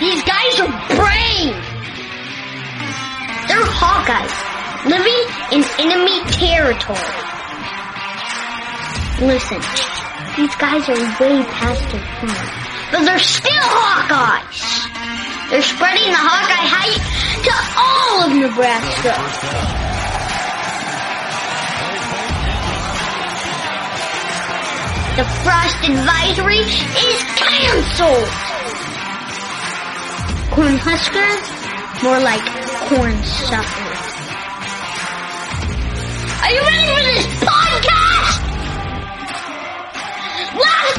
These guys are brave. They're Hawkeyes living in enemy territory. Listen, these guys are way past their prime, but they're still Hawkeyes. They're spreading the Hawkeye hype to all of Nebraska. The frost advisory is cancelled. Cornhusker, more like corn sucker. Are you ready for this podcast? Let's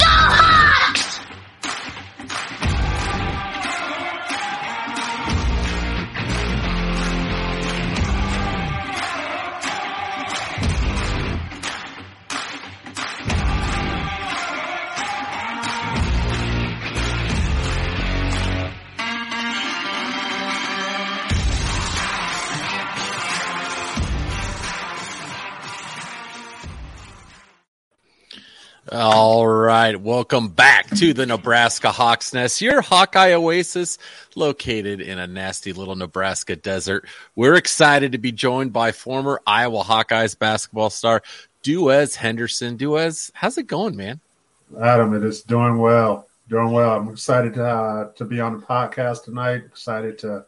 All right, welcome back to the Nebraska Hawks Nest, your Hawkeye oasis located in a nasty little Nebraska desert. We're excited to be joined by former Iowa Hawkeyes basketball star Duez Henderson. Duez, how's it going, man? Adam, it is doing well, doing well. I'm excited to uh, to be on the podcast tonight. Excited to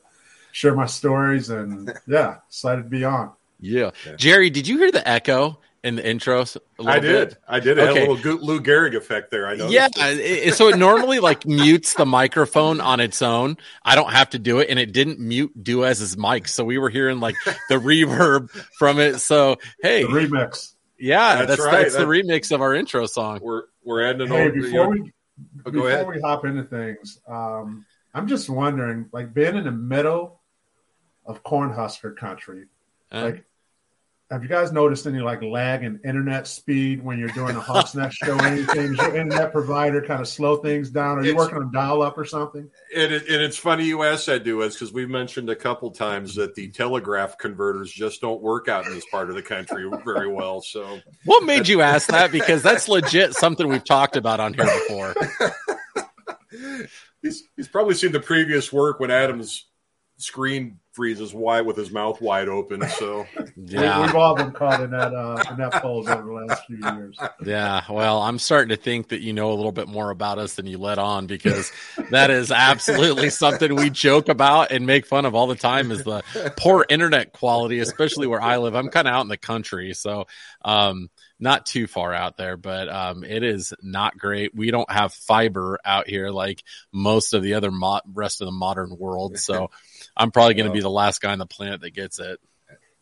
share my stories, and yeah, excited to be on. Yeah, Jerry, did you hear the echo in the intro? a I little did. bit? I did. It Okay. had a little Lou Gehrig effect there. I know. Yeah, it, so it normally like mutes the microphone on its own. I don't have to do it, and it didn't mute Duez's mic, so we were hearing like the reverb from it. So hey, The remix. yeah, That's that's right. that's the remix of our intro song. We're we're adding an Hey, old. before we Oh, go before ahead. we hop into things, um, I'm just wondering, like being in the middle of Cornhusker country, Uh, like. Have you guys noticed any like lag in internet speed when you're doing a Hawks Nest show or anything? Is your internet provider kind of slow things down? Are you It's- working on dial up or something? And, it, and it's funny you asked that, Duez, because we've mentioned a couple times that the telegraph converters just don't work out in this part of the country very well. So what made you ask that? Because that's legit something we've talked about on here before. he's he's probably seen the previous work when Adam's screen freezes wide with his mouth wide open. So We, we've all been caught in that uh, in that pose over the last few years. Yeah, well, I'm starting to think that you know a little bit more about us than you let on because that is absolutely something we joke about and make fun of all the time is the poor internet quality, especially where I live. I'm kind of out in the country, so um, not too far out there, but um, it is not great. We don't have fiber out here like most of the other mo- rest of the modern world, so I'm probably going to be the last guy on the planet that gets it.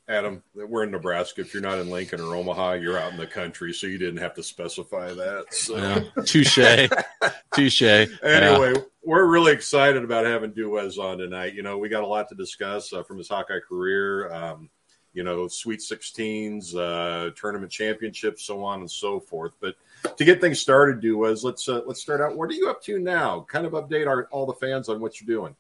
Adam, we're in Nebraska. If you're not in Lincoln or Omaha, you're out in the country, so you didn't have to specify that. So. Yeah. Touche, touche. Anyway, we're really excited about having Duez on tonight. You know, we got a lot to discuss uh, from his Hawkeye career. Um, you know, Sweet 16s, uh, tournament championships, so on and so forth. But to get things started, Duez, let's uh, let's start out. What are you up to now? Kind of update our all the fans on what you're doing.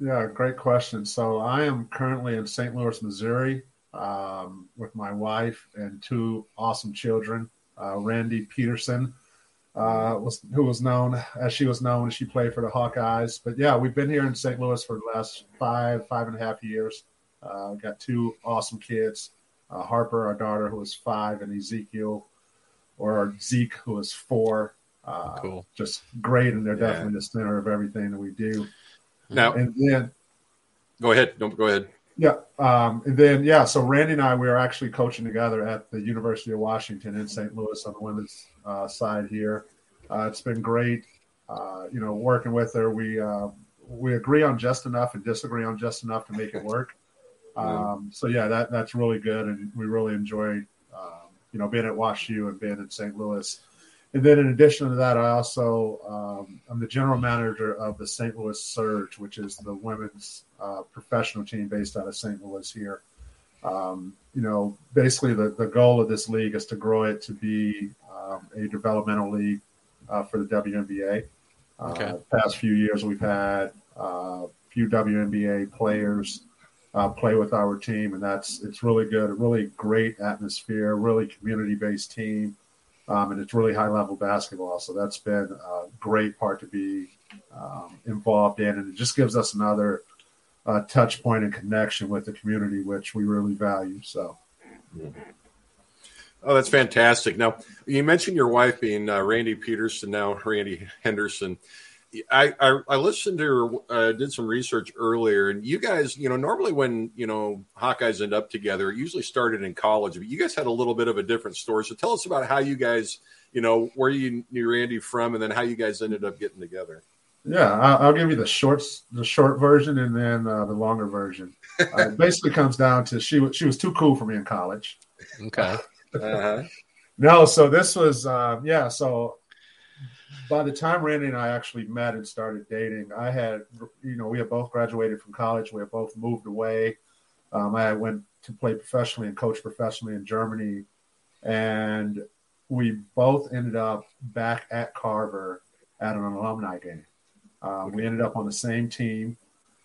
Yeah, great question. So I am currently in St. Louis, Missouri, um, with my wife and two awesome children. Uh, Randi Peterson, uh, was who was known as she was known. She played for the Hawkeyes. But yeah, we've been here in St. Louis for the last five, five and a half years. Uh, got two awesome kids. Uh, Harper, our daughter, who is five, and Ezekiel, or Zeke, who is four. Uh, Cool. Just great, and they're Yeah. definitely the center of everything that we do. Now, And then go ahead. Don't go ahead. Yeah. Um, and then, yeah, so Randi and I, we are actually coaching together at the University of Washington in St. Louis on the women's uh, side here. Uh, it's been great, uh, you know, working with her. We, uh, we agree on just enough and disagree on just enough to make it work. Um, so, yeah, that, that's really good. And we really enjoyed, um, you know, being at WashU and being in St. Louis. And then in addition to that, I also um, I'm the general manager of the St. Louis Surge, which is the women's uh, professional team based out of St. Louis here. Um, you know, basically the, the goal of this league is to grow it to be um, a developmental league uh, for the WNBA. Uh, Okay. Past few years, we've had uh, a few WNBA players uh, play with our team, and that's it's really good. A really great atmosphere, really community based team um, and it's really high level basketball. So that's been a great part to be um, involved in, and it just gives us another uh, touch point and connection with the community, which we really value. So. Oh, that's fantastic. Now, you mentioned your wife being uh, Randi Peterson, now Randi Henderson. I, I, I listened to her, uh, did some research earlier, and you guys, you know, normally when, you know, Hawkeyes end up together, it usually started in college, but you guys had a little bit of a different story. So tell us about how you guys, you know, where you knew Randi from, and then how you guys ended up getting together. Yeah, I'll, I'll give you the shorts, the short version, and then uh, the longer version. Uh, it basically comes down to she was she was too cool for me in college. Okay. Uh-huh. No, so this was uh, yeah. So by the time Randi and I actually met and started dating, I had you know we had both graduated from college. We had both moved away. Um, I went to play professionally and coach professionally in Germany, and we both ended up back at Carver at an alumni game. Um, we ended up on the same team.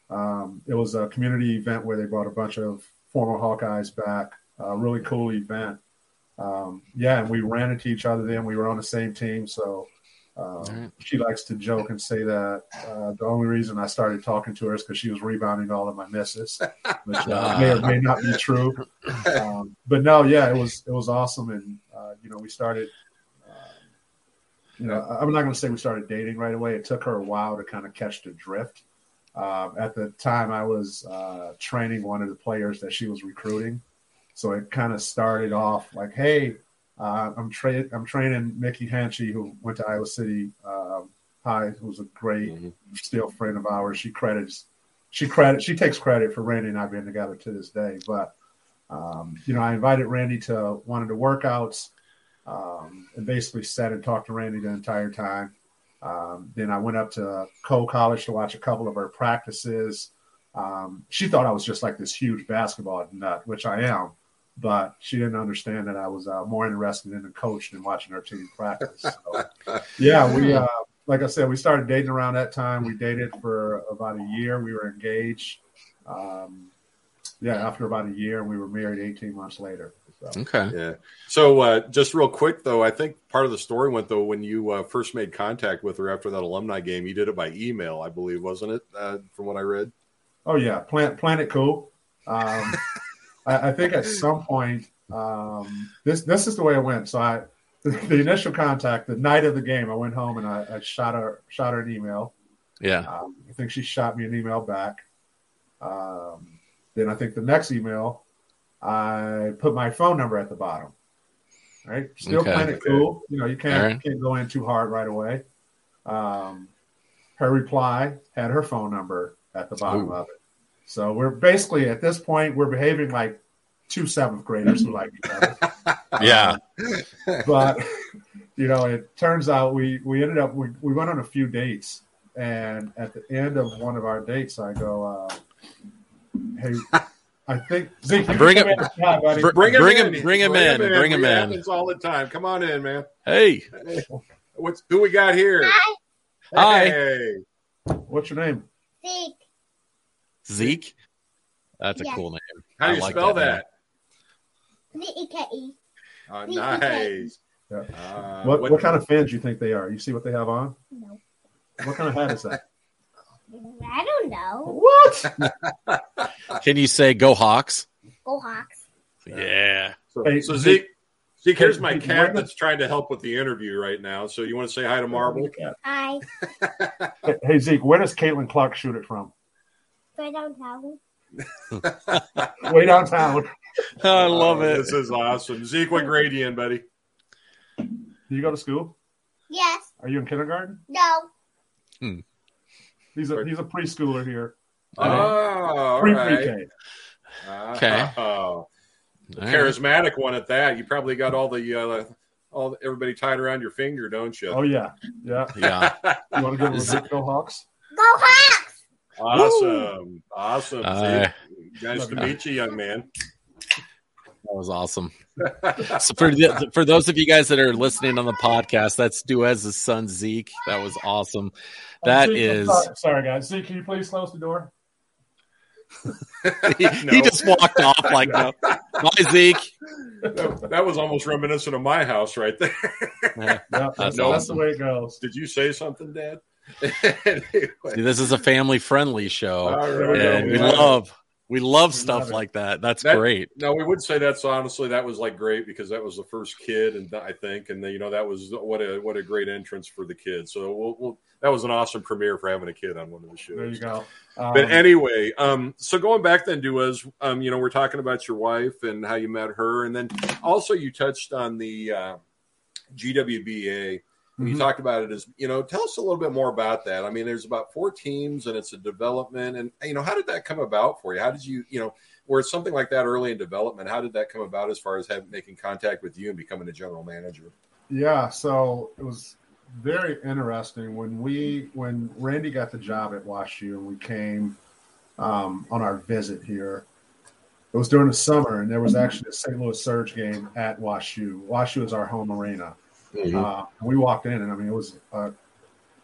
Um, it was a community event where they brought a bunch of former Hawkeyes back. A really cool event. Um, yeah, and we ran into each other then. We were on the same team, so um, right. she likes to joke and say that uh, the only reason I started talking to her is because she was rebounding all of my misses, which uh, may or may not be true. Um, but no, yeah, it was it was awesome, and uh, you know we started. um, You know, I'm not going to say we started dating right away. It took her a while to kind of catch the drift. Um, at the time, I was uh, training one of the players that she was recruiting, so it kind of started off like, "Hey, uh, I'm tra- I'm training Mickey Hanchy, who went to Iowa City um, High, who's a great still friend of ours. She credits she credit she takes credit for Randi and I being together to this day. But um, you know, I invited Randi to one of the workouts um, and basically sat and talked to Randi the entire time. Um, then I went up to Coe College to watch a couple of her practices. Um, she thought I was just like this huge basketball nut, which I am, but she didn't understand that I was uh, more interested in the coach than watching her team practice. So, yeah, we uh, like I said, we started dating around that time. We dated for about a year. We were engaged. Um, yeah, after about a year, we were married 18 months later. So. Okay. Yeah. So uh, just real quick though, I think part of the story went though when you uh, first made contact with her after that alumni game, you did it by email, I believe, wasn't it? Uh, from what I read. Oh yeah, Planet Planet Cool. Um, I, I think at some point, um, this this is the way it went. So I, the, initial contact, the night of the game, I went home and I, I shot her shot her an email. Yeah. Um, I think she shot me an email back. Um, then I think the next email, I put my phone number at the bottom. Right, still Okay. Planet Cool. You know, you can't can't go in too hard right away. Um, her reply had her phone number at the bottom Ooh. of it. So we're basically at this point we're behaving like two seventh graders who like each other. Yeah. but you know, it turns out we we ended up we, we went on a few dates, and at the end of one of our dates, I go, uh, "Hey, I think Zeke, you Bring can him- come in. Yeah, buddy. Bring him, Bring in. him- bring him in. Bring him It in. happens all the time. Come on in, man. Hey. What's who we got here? Hi. Hey. What's your name? Zeke. Zeke. That's a Yes. cool name. How do you like spell that that? Z-E-K-E. Uh, nice. Yeah. Uh, what, what kind of fans do you think they are? You see what they have on? No. What kind of hat is that? I don't know. What? Can you say "Go Hawks"? Go Hawks. Yeah. So, Hey, so Zeke- Zeke, Zeke, here's my cat that's trying to help with the interview right now. So you want to say hi to Marble? Hi. Hey, hey, Zeke, where does Caitlin Clark shoot it from? Go downtown. Way downtown. I love Oh, it. This is awesome. Zeke, what grade you in, buddy? Do you go to school? Yes. Are you in kindergarten? No. He's a he's a preschooler here. Oh, all Pre right. pre-K. Okay. Oh, All right. charismatic one at that. You probably got all the uh, all everybody tied around your finger, don't you? Oh yeah, yeah. Yeah. You want to go to Is- the Go Hawks? Go Hawks. Awesome, awesome. Uh, nice to meet you, young man. That was awesome. so for the, for those of you guys that are listening on the podcast, that's Duez's son Zeke. That was awesome. That Zeke, is sorry, sorry, guys. Zeke, can you please close the door? he, he just walked off like no. Bye Zeke. That, that was almost reminiscent of my house right there. Yeah. Yeah, that's, That's that's awesome. the way it goes. Did you say something, Dad? Anyway. See, this is a family friendly show. All right. and we Yeah. love we love stuff love like that. That's That- great. No, we would say that's honestly that was like great because that was the first kid, and I think, and then, you know that was what a what a great entrance for the kid. So we'll, we'll, that was an awesome premiere for having a kid on one of the shows. There you go. Um, But anyway, um, so going back then to us, um, you know, we're talking about your wife and how you met her, and then also you touched on the uh, GWBA. And You talked about it as you know. Tell us a little bit more about that. I mean, there's about four teams, and it's a development. And you know, how did that come about for you? How did you, you know, where it's something like that early in development? How did that come about as far as having making contact with you and becoming a general manager? Yeah, so it was very interesting when we when Randi got the job at WashU and we came um, on our visit here. It was during the summer, and there was actually a St. Louis Surge game at WashU. WashU is our home arena. Uh, we walked in, and I mean, it was an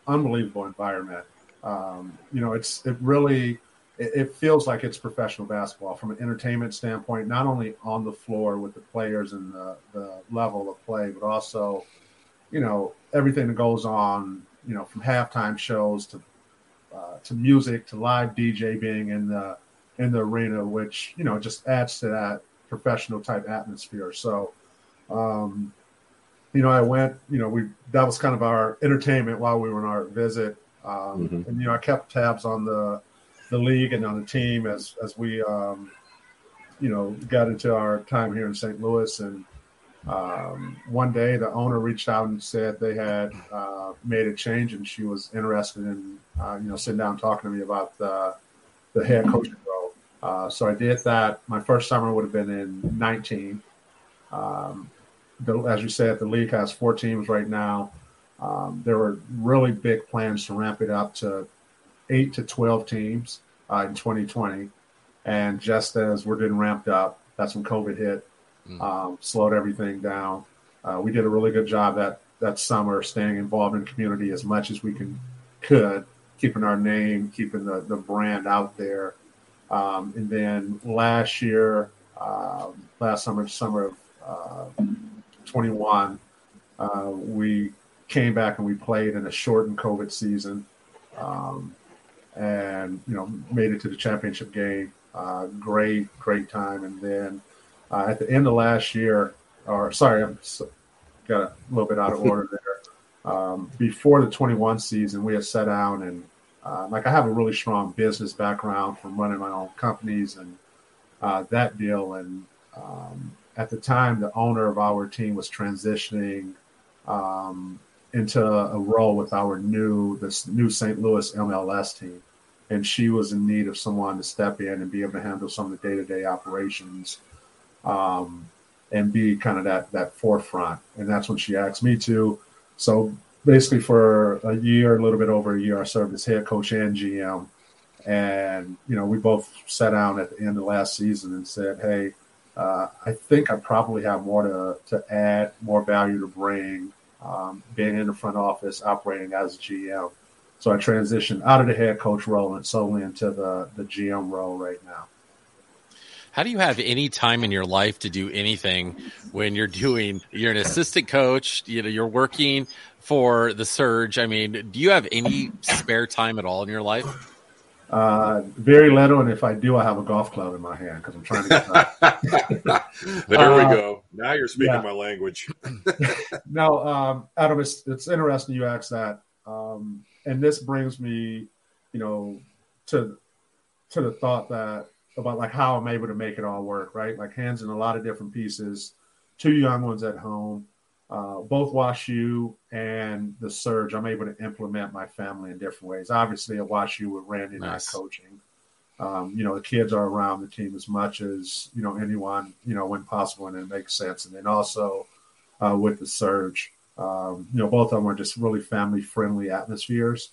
unbelievable environment. Um, you know, it's it really it, it feels like it's professional basketball from an entertainment standpoint, not only on the floor with the players and the, the level of play, but also, you know, everything that goes on, you know, from halftime shows to uh, to music to live DJ being in the in the arena, which you know just adds to that professional type atmosphere. So, um, you know, I went. You know, we that was kind of our entertainment while we were on our visit, um, Mhm. and you know, I kept tabs on the the league and on the team as as we um, you know got into our time here in St. Louis. And um, one day, the owner reached out and said they had uh, made a change, and she was interested in uh, you know sitting down talking to me about the the head coaching role. Uh, so I did that. My first summer would have been in 19. Um, the, as you said, the league has four teams right now. Um, there were really big plans to ramp it up to eight to 12 teams uh, in 2020. And just as we're getting ramped up, that's when COVID hit, um, slowed everything down. Uh, we did a really good job that, that summer staying involved in the community as much as we can could, keeping our name, keeping the, the brand out there. Um, and then last year, um, last summer, summer of uh, 21, uh, we came back and we played in a shortened COVID season, um, and you know made it to the championship game. Uh, great, great time. And then uh, at the end of last year, or sorry, I'm s- got a little bit out of order there. Um, before the 21 season, we had sat down and uh, like I have a really strong business background from running my own companies and uh, that deal. And um, at the time, the owner of our team was transitioning um, into a role with our new this new St. Louis MLS team, and she was in need of someone to step in and be able to handle some of the day to day operations. Um, and be kind of that that forefront, and that's when she asked me to. So basically, for a year, a little bit over a year, I served as head coach and GM. And you know, we both sat down at the end of last season and said, "Hey, uh, I think I probably have more to to add, more value to bring, um, being in the front office, operating as a GM." So I transitioned out of the head coach role and solely into the the GM role right now. How do you have any time in your life to do anything when you're doing you're an assistant coach, you know, you're working for the Surge. I mean, do you have any spare time at all in your life? Uh, very little, and if I do, I have a golf club in my hand because I'm trying to get that. there uh, we go. Now you're speaking yeah. my language. now, um, Adam, it's, it's interesting you asked that, um, and this brings me, you know, to to the thought that about like how I'm able to make it all work, right? Like hands in a lot of different pieces, two young ones at home, uh, both WashU and the Surge. I'm able to implement my family in different ways. Obviously, at WashU with Randi and nice. I coaching, um, you know, the kids are around the team as much as you know anyone, you know, when possible and it makes sense. And then also uh, with the Surge, um, you know, both of them are just really family friendly atmospheres.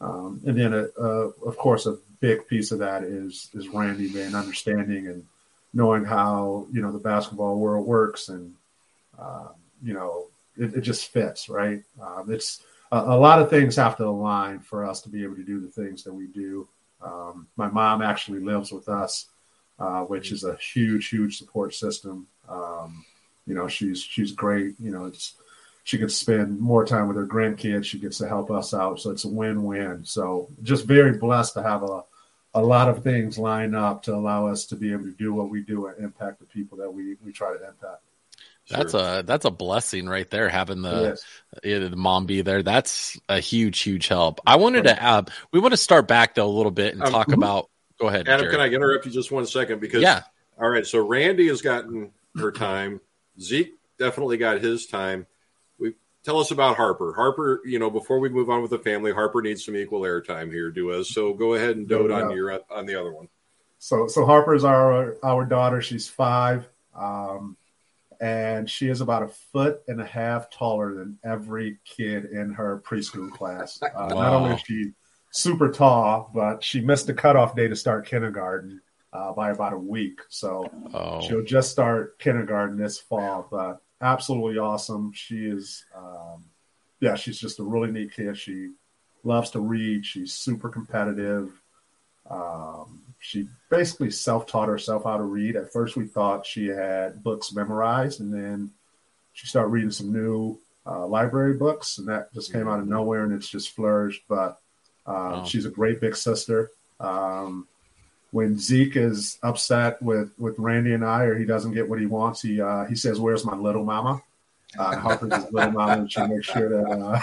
Um, and then, uh, uh, of course, a big piece of that is is Randi being understanding and knowing how you know the basketball world works, and uh, you know it, it, just fits right. Um, it's a, a, lot of things have to align for us to be able to do the things that we do. Um, my mom actually lives with us, uh, which is a huge, huge support system. Um, you know, she's she's great. You know, it's she gets to spend more time with her grandkids. She gets to help us out, so it's a win-win. So just very blessed to have a a lot of things line up to allow us to be able to do what we do and impact the people that we, we try to impact. That's a that's a blessing right there. Having the the mom be there, that's a huge huge help. I wanted to add. We want to start back though a little bit and um, talk mm-hmm. about. Go ahead, Adam. Jared. Can I interrupt you just one second? Because yeah. All right. So Randi has gotten her time. Zeke definitely got his time We tell us about Harper. Harper, you know, before we move on with the family, Harper needs some equal airtime here, Duez. So go ahead and dote on your on the other one. So so Harper's our our daughter. She's five. Um, and she is about a foot and a half taller than every kid in her preschool class. Uh, wow. Not only is she super tall, but she missed the cutoff day to start kindergarten uh, by about a week. So oh. she'll just start kindergarten this fall. But absolutely awesome. She is, um, yeah, she's just a really neat kid. She loves to read. She's super competitive. Um, she basically self-taught herself how to read. At first, we thought she had books memorized, and then she started reading some new uh, library books, and that just came out of nowhere, and it's just flourished. But uh, wow. she's a great big sister. Um, when Zeke is upset with with Randi and I, or he doesn't get what he wants, he uh, he says, "Where's my little mama?" Uh, Harper's his little mom, and she makes sure that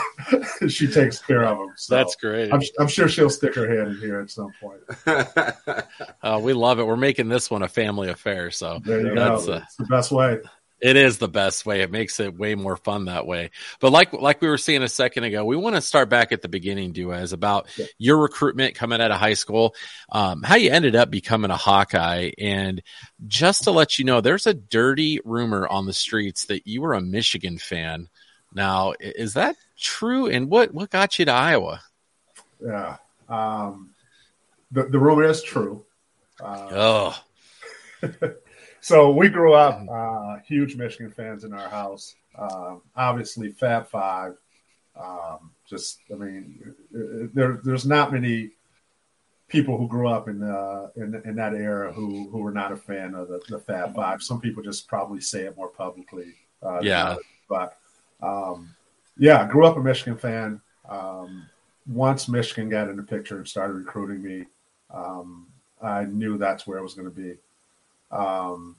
uh, she takes care of him. So That's great. I'm, I'm, sure she'll stick her head in here at some point. Uh, we love it. We're making this one a family affair, so there you that's go. Uh, it's the best way. It is the best way. It makes it way more fun that way. But like like we were saying a second ago, we want to start back at the beginning, Duez, about yeah. your recruitment coming out of high school, um, how you ended up becoming a Hawkeye, and just to let you know, there's a dirty rumor on the streets that you were a Michigan fan. Now, is that true? And what what got you to Iowa? Yeah, um, the the rumor is true. Uh, oh. so we grew up uh, huge Michigan fans in our house. Um, obviously, Fab Five. Um, just, I mean, there, there's not many people who grew up in, uh, in in that era who who were not a fan of the, the Fab Five. Some people just probably say it more publicly. Uh, yeah, but um, yeah, grew up a Michigan fan. Um, once Michigan got in the picture and started recruiting me, um, I knew that's where it was going to be. Um,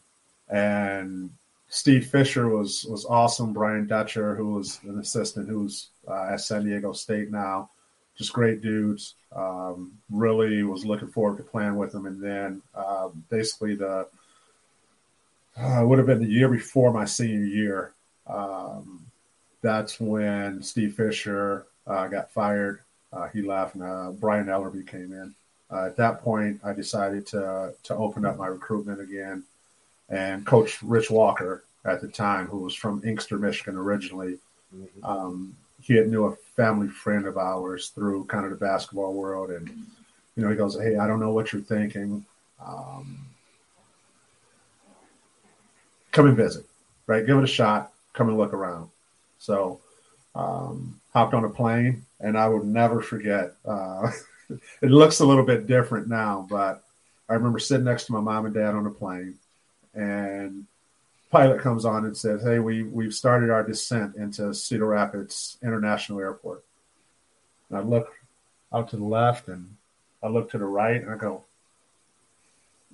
and Steve Fisher was was awesome. Brian Dutcher, who was an assistant, who's uh, at San Diego State now, just great dudes. Um, really was looking forward to playing with them. And then uh, basically the uh, would have been the year before my senior year. Um, that's when Steve Fisher uh, got fired. Uh, he left, and uh, Brian Ellerbe came in. Uh, at that point, I decided to to open up my recruitment again, and Coach Rich Walker at the time, who was from Inkster, Michigan originally, mm-hmm. um, he had knew a family friend of ours through kind of the basketball world, and you know he goes, "Hey, I don't know what you're thinking. Um, come and visit, right? Give it a shot. Come and look around." So um, hopped on a plane, and I would never forget. Uh, it looks a little bit different now, but I remember sitting next to my mom and dad on a plane, and pilot comes on and says, "Hey, we we've started our descent into Cedar Rapids International Airport." And I look out to the left, and I look to the right, and I go,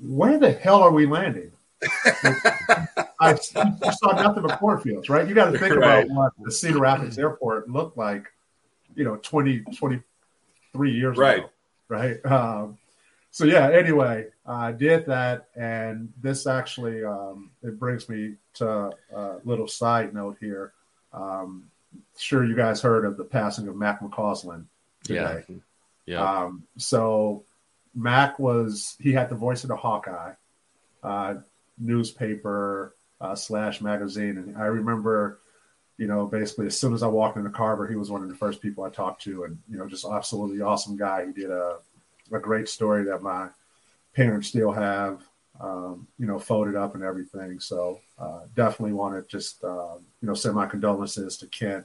"Where the hell are we landing?" I saw nothing but cornfields, right? You got to think right. about what the Cedar Rapids Airport looked like, you know, 20, 23 years right. ago, right? Um, so yeah, anyway, I did that, and this actually um, it brings me to a little side note here. Um, sure, you guys heard of the passing of Mac McCausland today. Yeah, yeah. Um, so Mac was he had the voice of the Hawkeye uh, newspaper uh, slash magazine, and I remember, you know, basically as soon as I walked into Carver, he was one of the first people I talked to, and you know, just absolutely awesome guy. He did a a great story that my parents still have, um, you know, folded up and everything. So uh, definitely want to just, uh, you know, send my condolences to Kent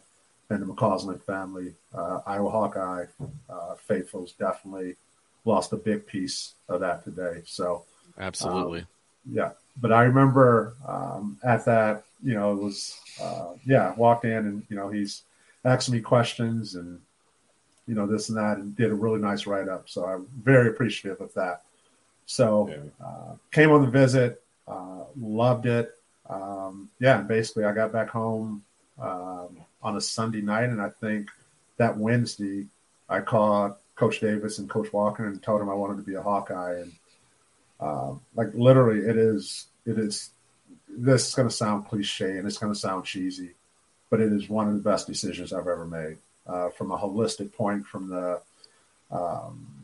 and the McCausland family. Uh, Iowa Hawkeye uh, faithfuls definitely lost a big piece of that today. So absolutely, um, yeah. But I remember um, at that, you know, it was, uh, yeah, walked in and you know he's asking me questions and you know, this and that, and did a really nice write up. So I'm very appreciative of that. So yeah. uh, came on the visit, uh, loved it. Um, yeah, basically I got back home um, on a Sunday night, and I think that Wednesday I called Coach Davis and Coach Walker and told them I wanted to be a Hawkeye. And uh, like literally, it is it is. This is going to sound cliche and it's going to sound cheesy, but it is one of the best decisions I've ever made uh, from a holistic point, from the, um,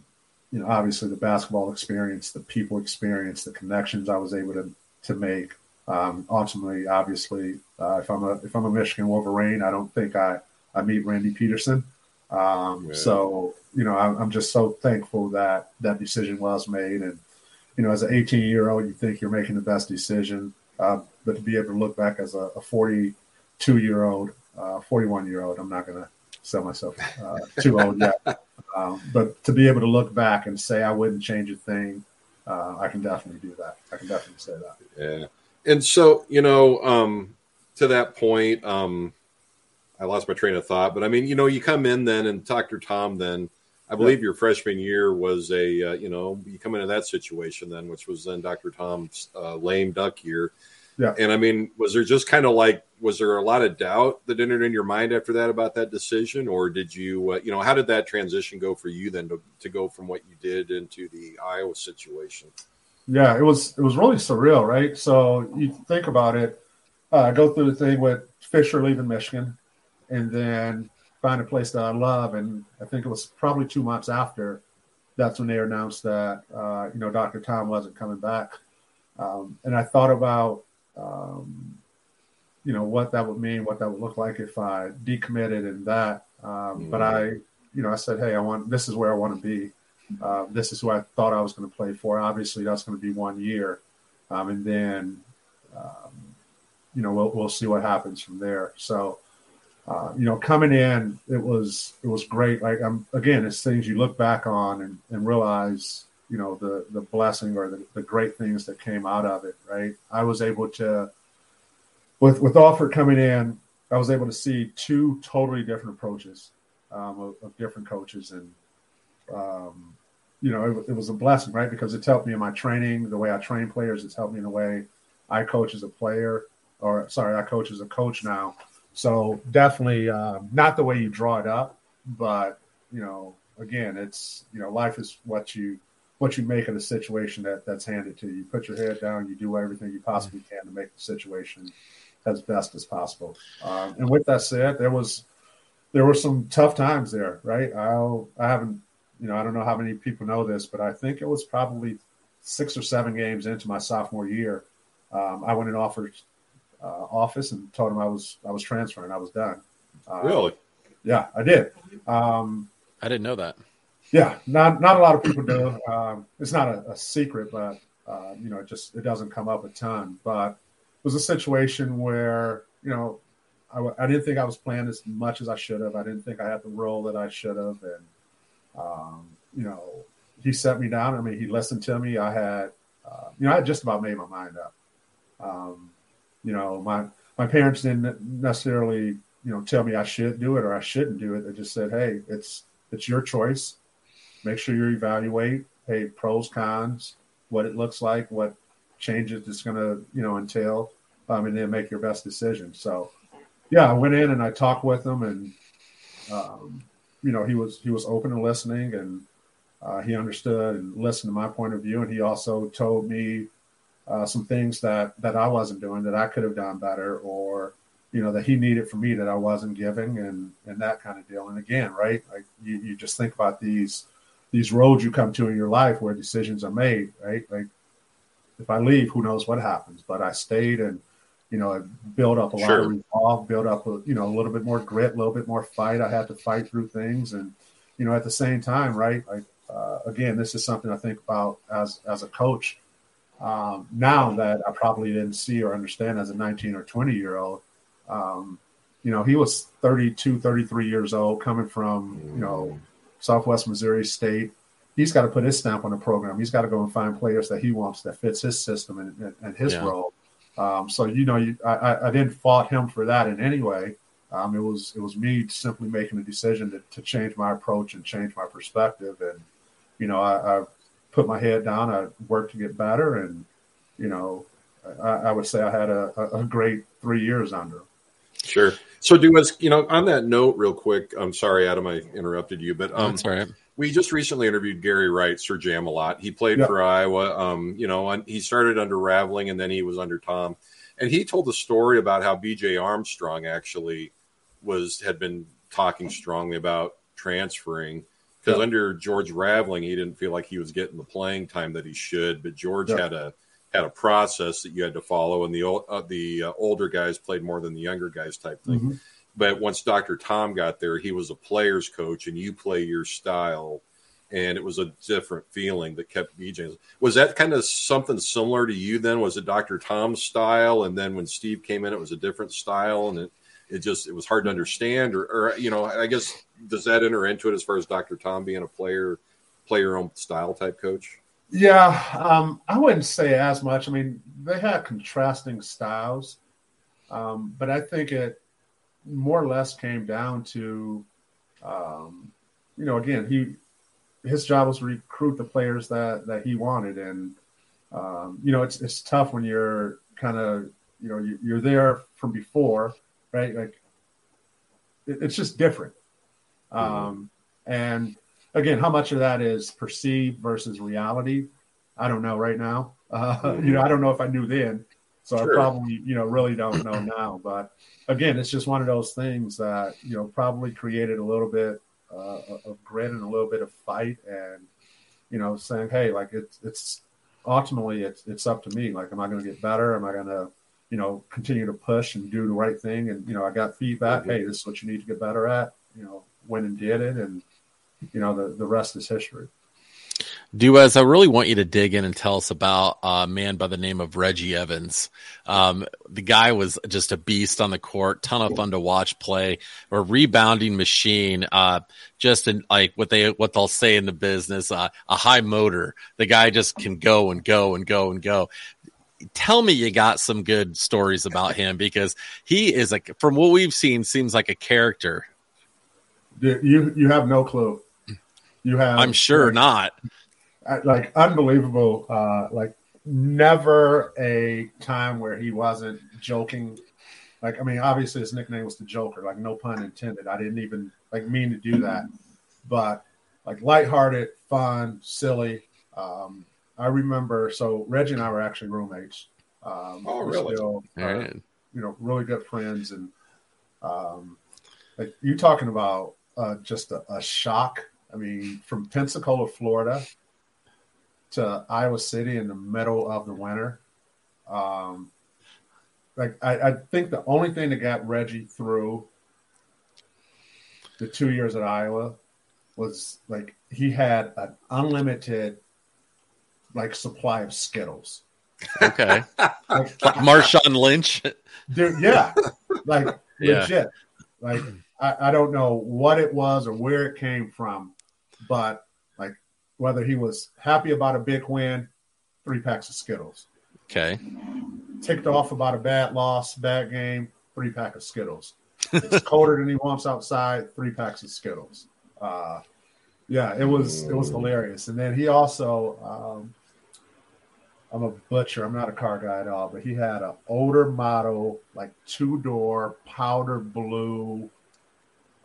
you know, obviously the basketball experience, the people experience, the connections I was able to to make. Um, ultimately, obviously, uh, if I'm a if I'm a Michigan Wolverine, I don't think I I meet Randi Peterson. Um, yeah. So you know, I'm, I'm just so thankful that that decision was made, and you know, as an 18 year old, you think you're making the best decision, uh, but to be able to look back as a 42 year old, uh, 41 year old, I'm not going to sell myself uh, too old yet. Um, but to be able to look back and say I wouldn't change a thing, uh, I can definitely do that. I can definitely say that. Yeah. And so, you know, um, to that point, um, I lost my train of thought, but I mean, you know, you come in then and Dr. Tom then, I believe yeah. your freshman year was a, uh, you know, you come into that situation then, which was then Dr. Tom's uh, lame duck year. Yeah. And I mean, was there just kind of like, was there a lot of doubt that entered in your mind after that about that decision? Or did you, uh, you know, how did that transition go for you then to, to go from what you did into the Iowa situation? Yeah, it was, it was really surreal, right? So you think about it, uh, go through the thing with Fisher leaving Michigan and then find a place that I love. And I think it was probably two months after that's when they announced that, uh, you know, Dr. Tom wasn't coming back. Um, and I thought about, um, you know what that would mean, what that would look like if I decommitted and that. Um, mm-hmm. But I, you know, I said, hey, I want this is where I want to be. Uh, this is who I thought I was going to play for. Obviously, that's going to be one year, um, and then, um, you know, we'll we'll see what happens from there. So, uh, you know, coming in, it was it was great. Like I'm again, it's things you look back on and, and realize you know the the blessing or the, the great things that came out of it right? I was able to with with Alford coming in i was able to see two totally different approaches um, of, of, different coaches and um, you know it, it, was a blessing right? Because it's helped me in my training the way i train players it's helped me in the way i coach as a player or sorry i coach as a coach now. So definitely um, not the way you draw it up but you know again it's you know life is what you what you make of the situation that that's handed to you. You put your head down, you do everything you possibly can to make the situation as best as possible. Um, and with that said, there was there were some tough times there, right? I'll I haven't you know I don't know how many people know this, but I think it was probably six or seven games into my sophomore year. Um, I went in offered uh, office and told him I was I was transferring. I was done. Uh, really? Yeah, I did. Um, I didn't know that. Yeah, not not a lot of people do. Um, it's not a, a secret, but uh, you know, it just it doesn't come up a ton. But it was a situation where you know I, I didn't think I was playing as much as I should have. I didn't think I had the role that I should have, and um, you know, he set me down. I mean, he listened to me. I had, uh, you know, I had just about made my mind up. Um, you know, my my parents didn't necessarily, you know, tell me I should do it or I shouldn't do it. They just said, "Hey, it's it's your choice make sure you evaluate, hey, pros, cons, what it looks like, what changes it's going to, you know, entail, um, and then make your best decision. So, yeah, I went in and I talked with him, and um, you know, he was he was open to listening, and uh, he understood and listened to my point of view, and he also told me uh, some things that that I wasn't doing that I could have done better, or you know that he needed from me that I wasn't giving, and and that kind of deal. And again, right, like you, you just think about these these roads you come to in your life where decisions are made, right? Like if I leave, who knows what happens? But I stayed and you know, I built up a lot of resolve, built up a, you know a little bit more grit, a little bit more fight. I had to fight through things, and you know, at the same time, right? Like uh, again, this is something I think about as as a coach um, now that I probably didn't see or understand as a 19 or 20 year old. Um, you know, he was 32, 33 years old, coming from you know Southwest Missouri State. He's got to put his stamp on the program. He's got to go and find players that he wants that fits his system and, and, and his yeah. role. Um, so you know, you, I, I didn't fault him for that in any way. Um, it was it was me simply making a decision to, to change my approach and change my perspective. And you know, I, I put my head down. I worked to get better, and you know, I, I would say I had a, a, great three years under. Sure. So, Duez you know, on that note, real quick. I'm sorry, Adam, I interrupted you, but um, that's right we just recently interviewed Gerry Wright, Sir Jam a lot. He played yep. for Iowa. Um, you know, he started under Raveling and then he was under Tom. And he told the story about how BJ Armstrong actually was had been talking strongly about transferring because yep. under George Raveling, he didn't feel like he was getting the playing time that he should. But George yep. had a had a process that you had to follow, and the uh, the uh, older guys played more than the younger guys type thing. Mm-hmm. But once Dr. Tom got there, he was a player's coach, and you play your style, and it was a different feeling that kept BJ. Was that kind of something similar to you? Then was it Dr. Tom's style, and then when Steve came in, it was a different style, and it it just it was hard to understand, or, or you know, I guess does that enter into it as far as Dr. Tom being a player, player own style type coach? Yeah, um, I wouldn't say as much. I mean, they had contrasting styles, um, but I think it more or less came down to, um, you know, again, he his job was to recruit the players that that he wanted, and um, you know, it's it's tough when you're kind of you know you, are there from before, right? Like it, it's just different, mm-hmm. um, and again, how much of that is perceived versus reality? I don't know right now. Uh, mm-hmm. You know, I don't know if I knew then, so sure. I probably you know really don't know now, but again, it's just one of those things that you know probably created a little bit uh, of grit and a little bit of fight, and you know, saying, hey, like it's it's ultimately it's it's up to me. Like, am I going to get better? Am I going to you know continue to push and do the right thing? And you know, I got feedback. Mm-hmm. Hey, this is what you need to get better at. You know, went and did it, and you know, the the rest is history. Duez, I really want you to dig in and tell us about a man by the name of Reggie Evans. Um, the guy was just a beast on the court, ton of fun to watch play, a rebounding machine. Uh, just in like what they what they'll say in the business, uh, a high motor. The guy just can go and go and go and go. Tell me you got some good stories about him because he is like from what we've seen seems like a character. You you have no clue. You have. I'm sure not like unbelievable. Uh, like never a time where he wasn't joking. Like I mean, obviously his nickname was the Joker. Like no pun intended. I didn't even like mean to do that, but like lighthearted, fun, silly. Um, I remember. So Reggie and I were actually roommates. Um, oh, really? Still, uh, you know, really good friends, and um, like you talking about uh, just a, a shock. I mean, from Pensacola, Florida, to Iowa City in the middle of the winter. Um, like I, I think the only thing that got Reggie through the two years at Iowa was like he had an unlimited like supply of Skittles. Okay, like, like Marshawn Lynch. Dude, yeah, like yeah. legit. Like I, I don't know what it was or where it came from, but like whether he was happy about a big win, three packs of Skittles. Okay. Ticked off about a bad loss, bad game, three pack of Skittles. It's colder than he wants outside, three packs of Skittles. Uh, Yeah, it was it was hilarious. And then he also, um, I'm a butcher. I'm not a car guy at all, but he had an older model, like two door powder blue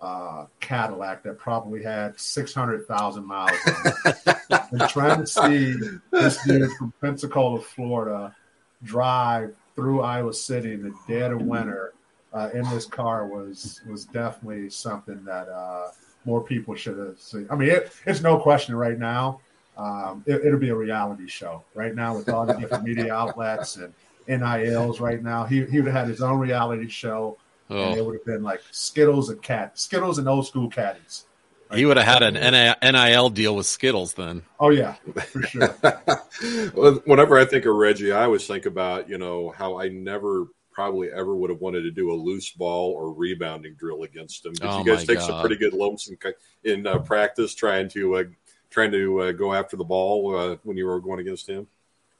uh, Cadillac that probably had 600,000 miles. On it. and trying to see this dude from Pensacola, Florida, drive through Iowa City in the dead of winter uh, in this car was was definitely something that uh, more people should have seen. I mean, it, it's no question right now. Um, it, will be a reality show right now with all the different media outlets and NILs right now. He, he would have had his own reality show. Oh. And it would have been like Skittles and cat Skittles and old school caddies. Right? He would have had an NIL deal with Skittles then. Oh yeah, for sure. Whenever I think of Reggie, I always think about you know how I never probably ever would have wanted to do a loose ball or rebounding drill against him. Did oh you guys take God. some pretty good lumps in, in uh, practice trying to uh, trying to uh, go after the ball uh, when you were going against him?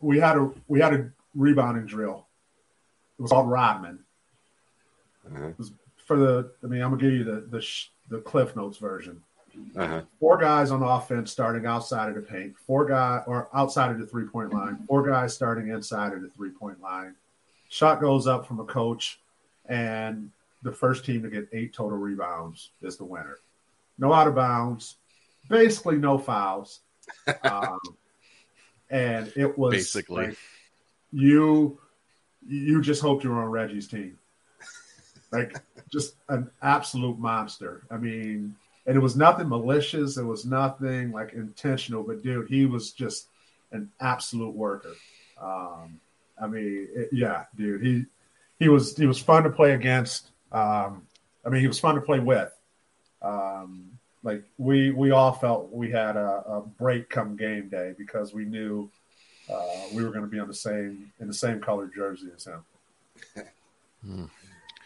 We had a we had a rebounding drill. It was called Rodman. Uh-huh. for the. I mean, I'm gonna give you the the, the Cliff Notes version. Uh-huh. Four guys on offense starting outside of the paint. Four guy or outside of the three point line. Four guys starting inside of the three point line Shot goes up from a coach, and the first team to get eight total rebounds is the winner. No out of bounds, basically no fouls. Um, and it was basically like, you you just hoped you were on Reggie's team. Like just an absolute monster. I mean, and it was nothing malicious, it was nothing like intentional, but dude, he was just an absolute worker. Um, I mean, it, yeah, dude, he he was he was fun to play against. Um, I mean, he was fun to play with. Um, like we we all felt we had a, a break come game day because we knew uh, we were going to be on the same in the same colored jersey as him. Hmm.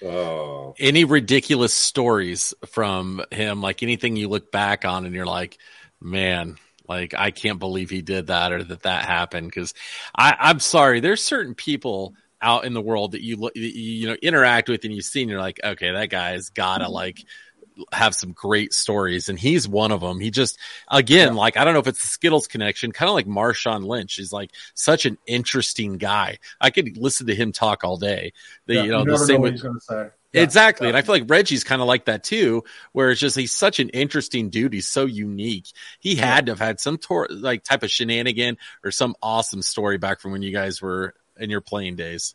Oh. Any ridiculous stories from him? Like anything you look back on and you're like, man, like I can't believe he did that or that that happened because I'm sorry. There's certain people out in the world that you you, you know interact with and you see and you're like, okay, that guy's gotta mm-hmm. Have some great stories, and he's one of them. He just, again, yeah. like I don't know if it's the Skittles connection, kind of like Marshawn Lynch. He's like such an interesting guy. I could listen to him talk all day. The, yeah, you know, you the same know with, yeah, exactly. And I feel like Reggie's kind of like that too, where it's just he's such an interesting dude. He's so unique. He had to have had some tor- like type of shenanigan or some awesome story back from when you guys were in your playing days.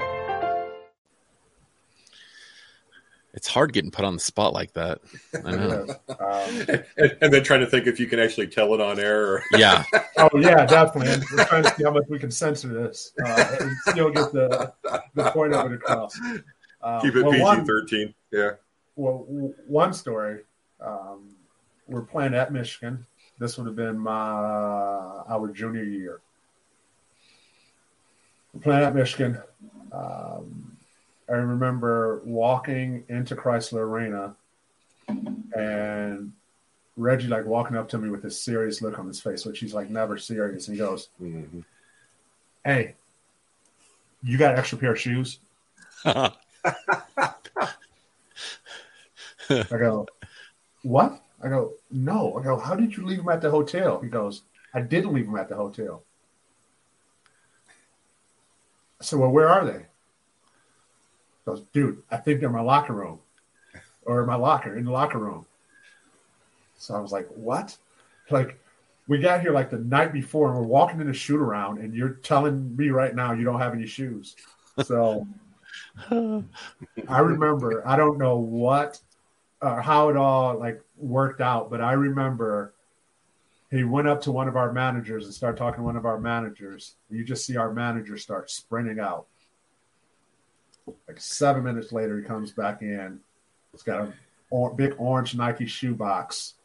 It's hard getting put on the spot like that. I know. um, and, and, then trying to think if you can actually tell it on air. Or... Yeah. oh yeah, definitely. we're trying to see how much we can censor this uh, and still get the the point of it across. Um, Keep it well, PG thirteen. Yeah. Well, one story. Um, we're playing at Michigan. This would have been my our junior year. We're playing at Michigan. Um, I remember walking into Crisler Arena and Reggie like walking up to me with this serious look on his face, which he's like never serious. And he goes, mm-hmm. Hey, you got an extra pair of shoes? I go, What? I go, No. I go, How did you leave them at the hotel? He goes, I didn't leave them at the hotel. I said, Well, where are they? Goes, dude, I think they're in my locker room or my locker in the locker room. So I was like, what? like we got here like the night before and we're walking in a shoot around and you're telling me right now you don't have any shoes. So I remember, I don't know what uh, how it all like worked out, but I remember he went up to one of our managers and started talking to one of our managers. You just see our manager start sprinting out. Like seven minutes later, he comes back in. He's got a or, big orange Nike shoebox.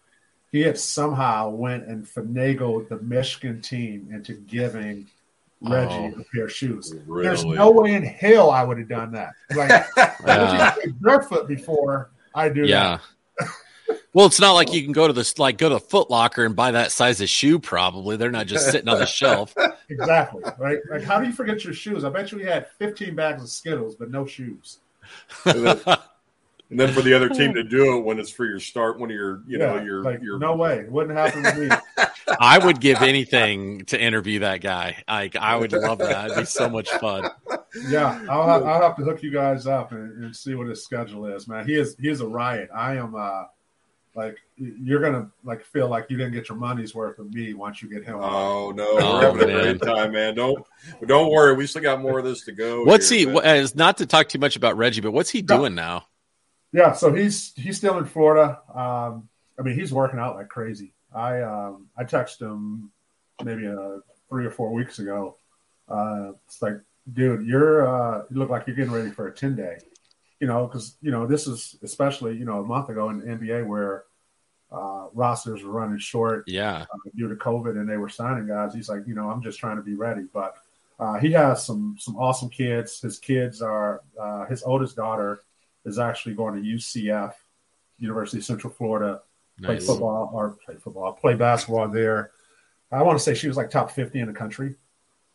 He had somehow went and finagled the Michigan team into giving Reggie Oh, a pair of shoes. really? There's no way in hell I would have done that. Like Yeah. Barefoot before I do Yeah. that. Well, it's not like you can go to this like go to Foot Locker and buy that size of shoe. Probably they're not just sitting on the shelf. Exactly. Right. Like, how do you forget your shoes? I bet you we had 15 bags of Skittles, but no shoes. And then, and then for the other team to do it when it's for your start, one of your, you know, Yeah, your, like, your no way. It wouldn't happen to me. I would give anything to interview that guy. I I would love that. It'd be so much fun. Yeah, I'll have, I'll have to hook you guys up and, and see what his schedule is, man. He is he is a riot. I am uh like you're gonna like feel like you didn't get your money's worth of me once you get him. Oh no, Oh, we're having a great time, man. Don't don't worry, we still got more of this to go. What's here, he? but- as not to talk too much about Reggie, but what's he doing now? Yeah, so he's he's still in Florida. Um, I mean, he's working out like crazy. I um, I texted him maybe uh, three or four weeks ago. Uh, it's like, dude, you're uh, you look like you're getting ready for a ten day. You know, because you know this is especially you know a month ago in the NBA where uh, rosters were running short Yeah, uh, due to COVID and they were signing guys. He's like, you know, I'm just trying to be ready. But uh, he has some some awesome kids. His kids are uh, his oldest daughter is actually going to UCF, University of Central Florida, play football or play football, play basketball there. I want to say she was like top 50 in the country.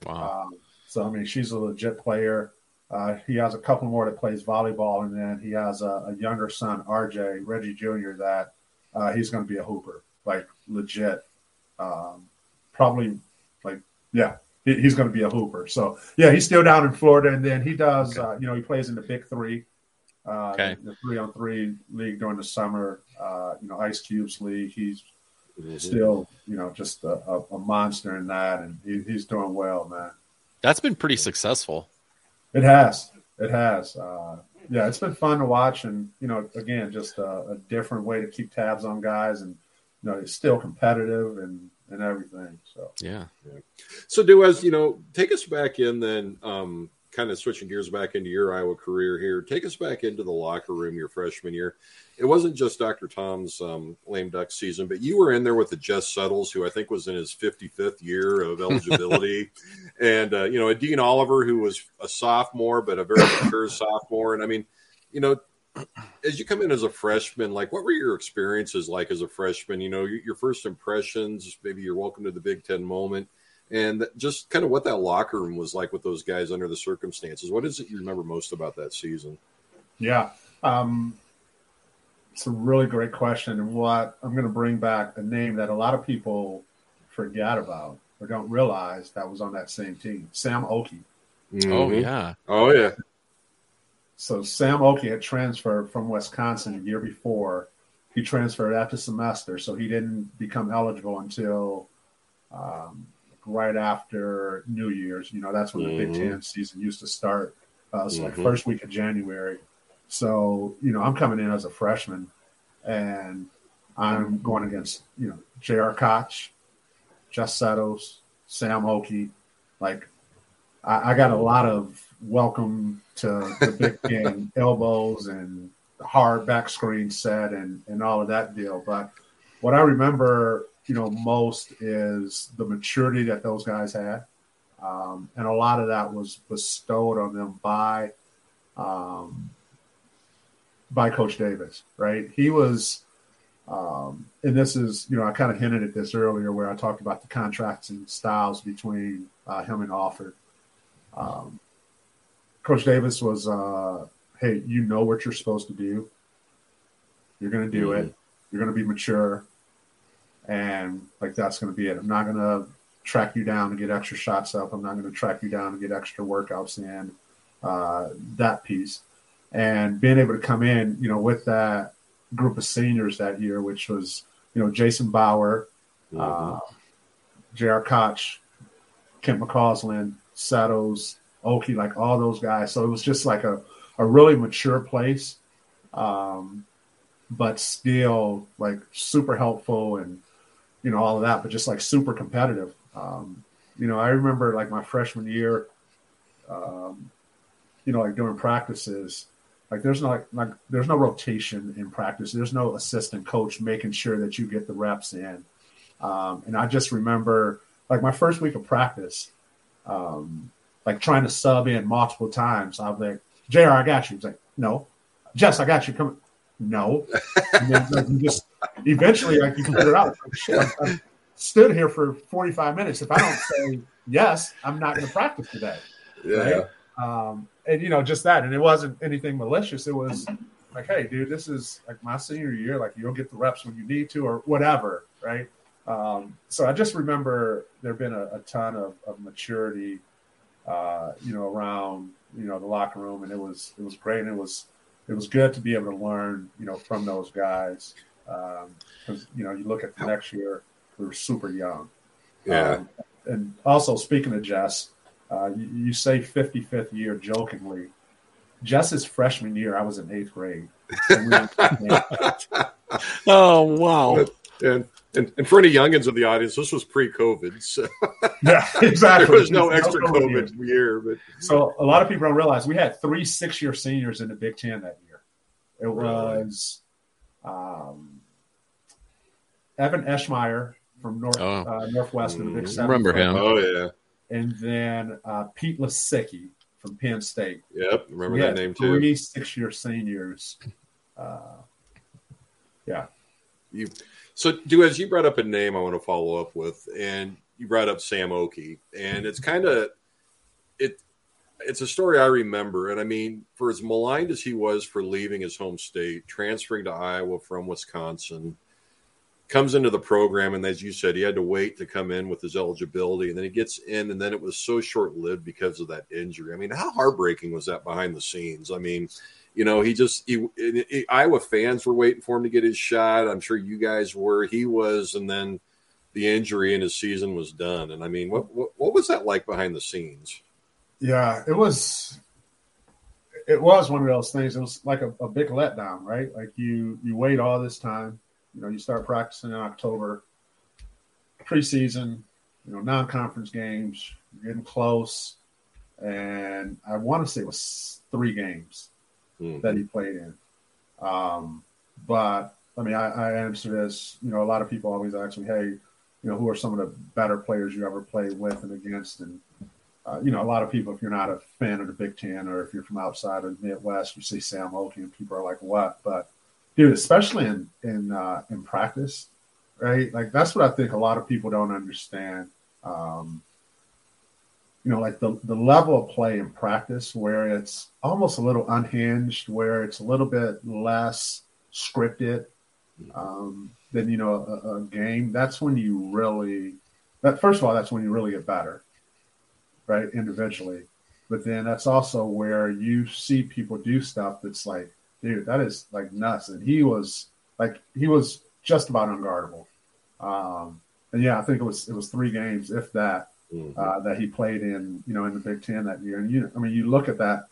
wow. Um, so I mean, she's a legit player. Uh, he has a couple more that plays volleyball, and then he has a, a younger son, RJ Reggie Jr. That uh, he's going to be a hooper, like legit. Um, probably, like yeah, he, he's going to be a hooper. So yeah, he's still down in Florida, and then he does. Uh, you know, he plays in the Big Three, uh, Okay. the three on three league during the summer. Uh, you know, Ice Cubes league. He's still, you know, just a, a, a monster in that, and he, he's doing well, man. That's been pretty successful. It has. It has. Uh, yeah, it's been fun to watch, and you know, again, just a, a different way to keep tabs on guys, and you know, it's still competitive and and everything. So Yeah. So, do as you know, take us back in then, um, kind of switching gears back into your Iowa career here. Take us back into the locker room your freshman year. It wasn't just Dr. Tom's um, lame duck season, but you were in there with the Jess Settles, who I think was in his 55th year of eligibility, and uh, you know, a Dean Oliver who was a sophomore but a very mature sophomore. And I mean, you know, as you come in as a freshman, like what were your experiences like as a freshman? You know, your, your first impressions, maybe your welcome to the Big Ten moment, and just kind of what that locker room was like with those guys under the circumstances. What is it you remember most about that season? yeah, um, it's a really great question, and what I'm going to bring back a name that a lot of people forget about or don't realize that was on that same team, Sam Okey. Oh Mhm. yeah. Oh yeah. So Sam Okey had transferred from Wisconsin the year before. He transferred after semester, so he didn't become eligible until um, right after New Year's. You know, that's when the Big Mhm. Ten season used to start. Uh, so like Mhm. first week of January. So you know, I'm coming in as a freshman, and I'm going against you know J.R. Koch, Jess Settles, Sam Okey. Like I, I got a lot of welcome to the Big Ten elbows and hard back screen set and and all of that deal. But what I remember, you know, most is the maturity that those guys had, um, and a lot of that was bestowed on them by um, by Coach Davis. Right? He was. Um, and this is, you know, I kind of hinted at this earlier where I talked about the contracts and styles between uh, him and Alford. Um, Coach Davis was, uh, hey, you know what you're supposed to do. You're going to do it. You're going to be mature. And like that's going to be it. I'm not going to track you down to get extra shots up. I'm not going to track you down to get extra workouts in. Uh, that piece. And being able to come in, you know, with that group of seniors that year, which was, you know, Jason Bauer, uh, J.R. Koch, Kent McCausland, Settles, Okey, like all those guys. So it was just like a, a really mature place, um, but still like super helpful and, you know, all of that, but just like super competitive. Um, you know, I remember like my freshman year, um, you know, like doing practices, like there's no like, like there's no rotation in practice. There's no assistant coach making sure that you get the reps in. Um, and I just remember like my first week of practice, um, like trying to sub in multiple times. I was like, JR, I got you. He's like, no. Jess, I got you. Come. No. And then like, you just eventually like you can figure it out. I, I stood here for 45 minutes. If I don't say yes, I'm not going to practice today. Yeah. Right? Um, and you know, just that. And it wasn't anything malicious. It was like, hey, dude, this is like my senior year. Like you'll get the reps when you need to, or whatever, right? Um, so I just remember there been a, a ton of, of maturity, uh, you know, around you know the locker room, and it was it was great. And it was it was good to be able to learn, you know, from those guys. Because you know, you look at the next year, we were super young. Yeah. Um, and also, speaking of Jess, uh, you, you say 55th year jokingly. Jess's freshman year, I was in eighth grade. oh wow! And, and and for any youngins in the audience, this was pre-COVID, so yeah, exactly. there was no extra No COVID COVID year, but So a lot of people don't realize we had three six-year seniors in the Big Ten that year. It was um, Evan Eschmeyer from North Oh. uh, Northwestern, the Big Seven. remember him. oh yeah, and then uh, Pete Lisicki from Penn State. yep, remember We that had name too. Three six-year seniors. Uh, yeah, You so Duez you brought up a name I want to follow up with, and you brought up Sam Okey, and it's kind of it. It's a story I remember, and I mean, for as maligned as he was for leaving his home state, transferring to Iowa from Wisconsin, comes into the program, and as you said, he had to wait to come in with his eligibility, and then he gets in, and then it was so short lived because of that injury. I mean, how heartbreaking was that behind the scenes? I mean, you know, he just he, he- he- Iowa fans were waiting for him to get his shot. I'm sure you guys were. He was, and then the injury and his season was done. And I mean, what what, what was that like behind the scenes? Yeah. It was. It was one of those things. It was like a, a big letdown, right? Like you you wait all this time. You know, you start practicing in October, preseason. You know, non-conference games. You're getting close, and I want to say it was three games Hmm. that he played in. Um, but I mean, I, I answer this. You know, a lot of people always ask me, "Hey, you know, who are some of the better players you ever played with and against?" And uh, you know, a lot of people, if you're not a fan of the Big Ten or if you're from outside of the Midwest, you see Sam Okey, and people are like, "What?" But dude, especially in in uh, in practice, right? Like that's what I think a lot of people don't understand. Um, you know, like the the level of play in practice where it's almost a little unhinged, where it's a little bit less scripted um, than you know a, a game. That's when you really that first of all, that's when you really get better, right? Individually, but then that's also where you see people do stuff that's like, dude, that is like nuts. And he was like, he was just about unguardable. Um, and yeah, I think it was it was three games, if that, uh, that he played in, you know, in the Big Ten that year. And you, I mean, you look at that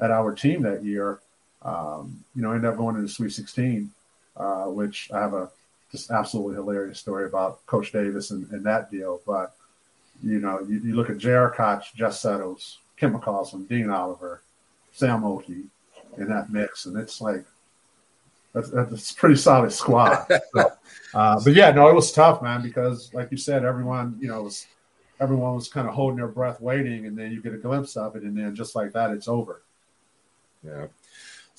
at our team that year, um, you know, ended up going into the Sweet 16, uh, which I have a just absolutely hilarious story about Coach Davis and, and that deal. But you know, you, you look at J.R. Koch, Jess Settles, Kim McCausland, Dean Oliver, Sam Okey in that mix, and it's like that's, that's a pretty solid squad. So, uh, but yeah, no, it was tough, man, because like you said, everyone, you know, was everyone was kind of holding their breath, waiting, and then you get a glimpse of it, and then just like that, it's over. Yeah.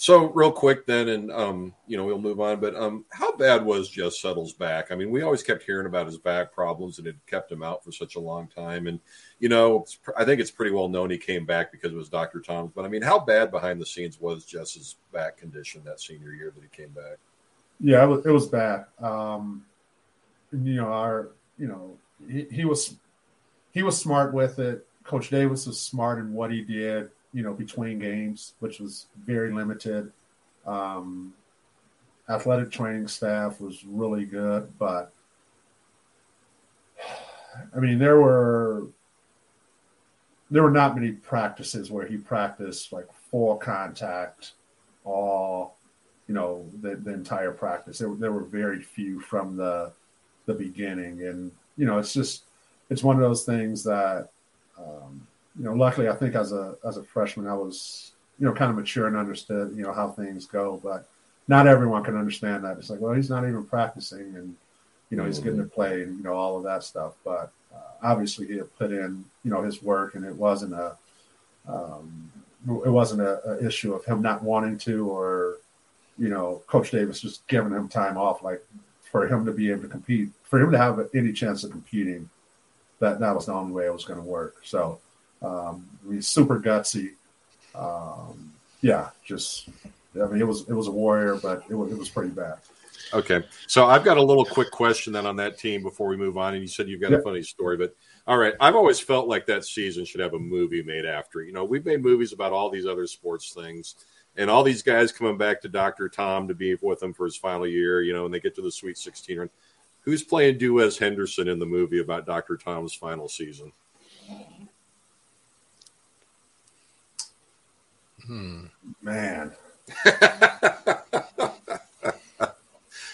So real quick then, and um, you know we'll move on. But um, how bad was Jess Settle's back? I mean, we always kept hearing about his back problems, and it kept him out for such a long time. And you know, I think it's pretty well known he came back because it was Dr. Thomas. But I mean, how bad behind the scenes was Jess's back condition that senior year that he came back? Yeah, it was, it was bad. Um, you know, our, you know, he, he was, he was smart with it. Coach Davis was smart in what he did, you know, between games, which was very limited. Um, athletic training staff was really good, but I mean, there were there were not many practices where he practiced like full contact, all you know, the, the entire practice. There, there were very few from the the beginning, and you know, it's just it's one of those things that um, you know. Luckily, I think as a as a freshman, I was you know kind of mature and understood you know how things go, but not everyone can understand that. It's like, well, he's not even practicing, and you know, he's getting to play, and you know, all of that stuff. But uh, obviously, he had put in you know his work, and it wasn't a um, it wasn't a, issue of him not wanting to or you know, Coach Davis just giving him time off, like for him to be able to compete, for him to have any chance of competing, that that was the only way it was going to work. So um, he's super gutsy. Um, yeah, just I mean, it was it was a warrior, but it was it was pretty bad. Okay, so I've got a little quick question then on that team before we move on. And you said you've got yeah. a funny story, but all right, I've always felt like that season should have a movie made after. You know, we've made movies about all these other sports things and all these guys coming back to Dr. Tom to be with him for his final year, you know, and they get to the Sweet 16 run. Who's playing Duez Henderson in the movie about Dr. Tom's final season? Hmm. Man.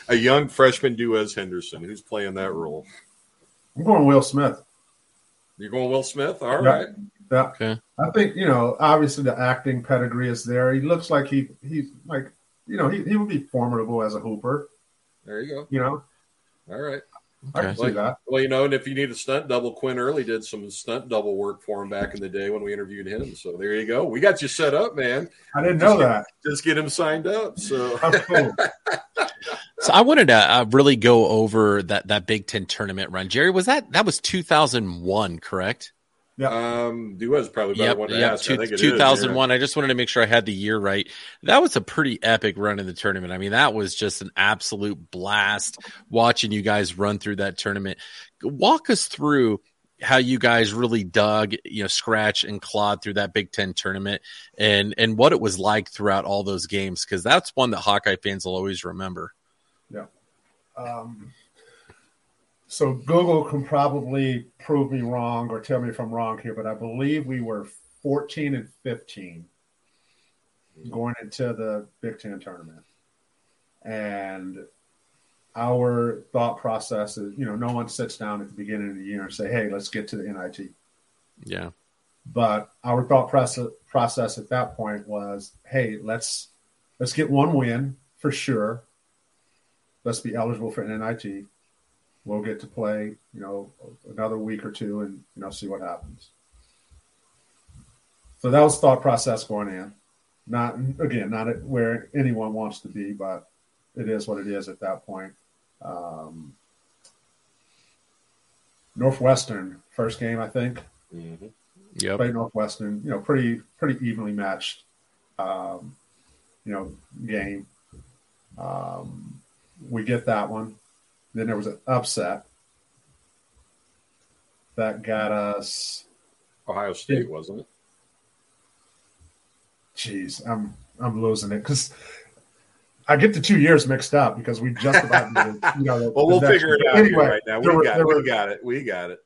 A young freshman Duez Henderson. Who's playing that role? I'm going Will Smith. You're going Will Smith? All yeah. right. Yeah. Okay. I think, you know, obviously the acting pedigree is there. He looks like he he's like, you know, he, he would be formidable as a hooper. There you go. You know? All right. I can well, see that. Well, you know, and if you need a stunt double, Quinn Early did some stunt double work for him back in the day when we interviewed him. So there you go. We got you set up, man. I didn't know just that. Just get him signed up. So cool. So I wanted to uh, really go over that that Big Ten tournament run. Gerry, was that that was 2001, correct? Yeah. Um, Duez probably better yep, one to yep. ask. Two, I think 2001. Is, yeah. I just wanted to make sure I had the year right. That was a pretty epic run in the tournament. I mean, that was just an absolute blast watching you guys run through that tournament. Walk us through how you guys really dug, you know, scratch and clawed through that Big Ten tournament and and what it was like throughout all those games because that's one that Hawkeye fans will always remember. Yeah. Um, so Google can probably prove me wrong or tell me if I'm wrong here, but I believe we were 14 and 15 going into the Big Ten tournament. And our thought process is, you know, no one sits down at the beginning of the year and say, hey, let's get to the NIT. Yeah. But our thought process process at that point was, hey, let's let's get one win for sure. Let's be eligible for an NIT we'll get to play, you know, another week or two and, you know, see what happens. So that was thought process going in. Not, again, not where anyone wants to be, but it is what it is at that point. Um, Northwestern, first game, I think. Mm-hmm. Yeah. Played Northwestern, you know, pretty, pretty evenly matched, um, you know, game. Um, we get that one. Then there was an upset that got us Ohio State, wasn't it? Jeez, I'm I'm losing it because I get the two years mixed up because we just about you know. Well, we'll figure it out anyway, right now. We were, got it. Were, we got it. We got it.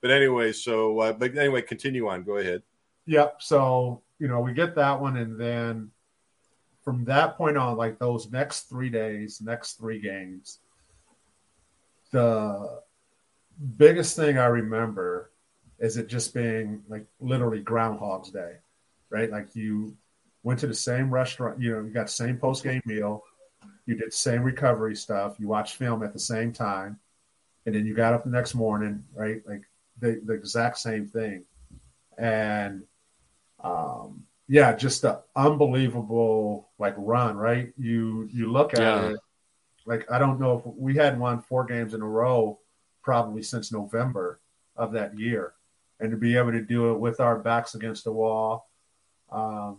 But anyway, so uh, but anyway, continue on. Go ahead. Yep. So you know we get that one, and then from that point on, like those next three days, next three games, the biggest thing I remember is it just being like literally Groundhog's Day, right? Like you went to the same restaurant, you know, you got the same post game meal, you did the same recovery stuff, you watched film at the same time, and then you got up the next morning, right? Like the, the exact same thing. And um, yeah, just an unbelievable like run, right? You you look at yeah. it like I don't know if we hadn't won four games in a row probably since November of that year, and to be able to do it with our backs against the wall, um,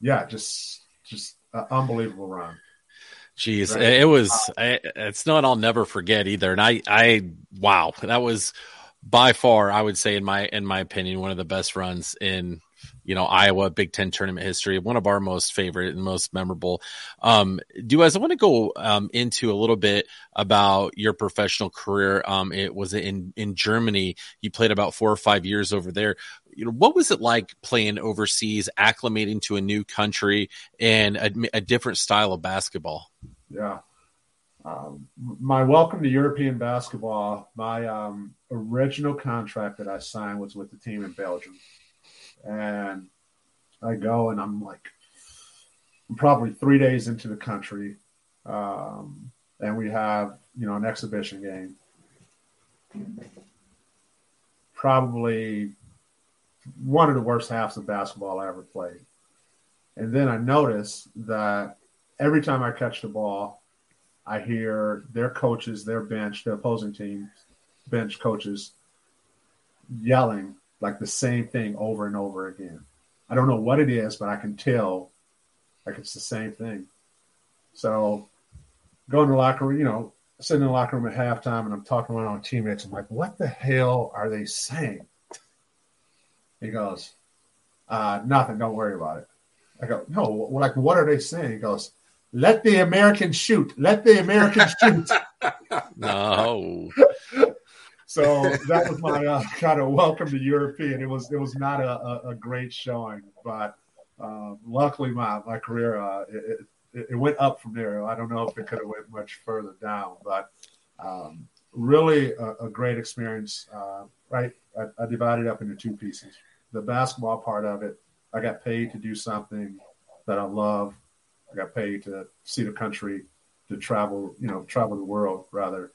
Yeah, just just uh, unbelievable run. Jeez, right. it was. I, it's not. I'll never forget either. And I, I, wow, that was by far, I would say, in my in my opinion, one of the best runs in you know Iowa Big Ten tournament history. One of our most favorite and most memorable. Um, Duez, I want to go um, into a little bit about your professional career. Um, it was in in Germany. You played about four or five years over there. You know, what was it like playing overseas, acclimating to a new country and a, a different style of basketball? Yeah. Um, my welcome to European basketball, my um, original contract that I signed was with the team in Belgium and I go and I'm like, I'm probably three days into the country, um, and we have you know an exhibition game. Probably one of the worst halves of basketball I ever played. And then I notice that every time I catch the ball, I hear their coaches, their bench, the opposing team bench coaches yelling like the same thing over and over again. I don't know what it is, but I can tell like it's the same thing. So going to the locker room, you know, sitting in the locker room at halftime and I'm talking to my teammates. I'm like, what the hell are they saying? He goes, uh, nothing. Don't worry about it. I go, no, like, what are they saying? He goes, let the Americans shoot. Let the Americans shoot. no. so that was my uh, kind of welcome to European. It was it was not a, a, a great showing, but uh, luckily my my career uh, it, it, it, went up from there. I don't know if it could have went much further down, but um, really a, a, great experience. Uh, right, I, I divided up into two pieces. The basketball part of it, I got paid to do something that I love. I got paid to see the country, to travel, you know, travel the world rather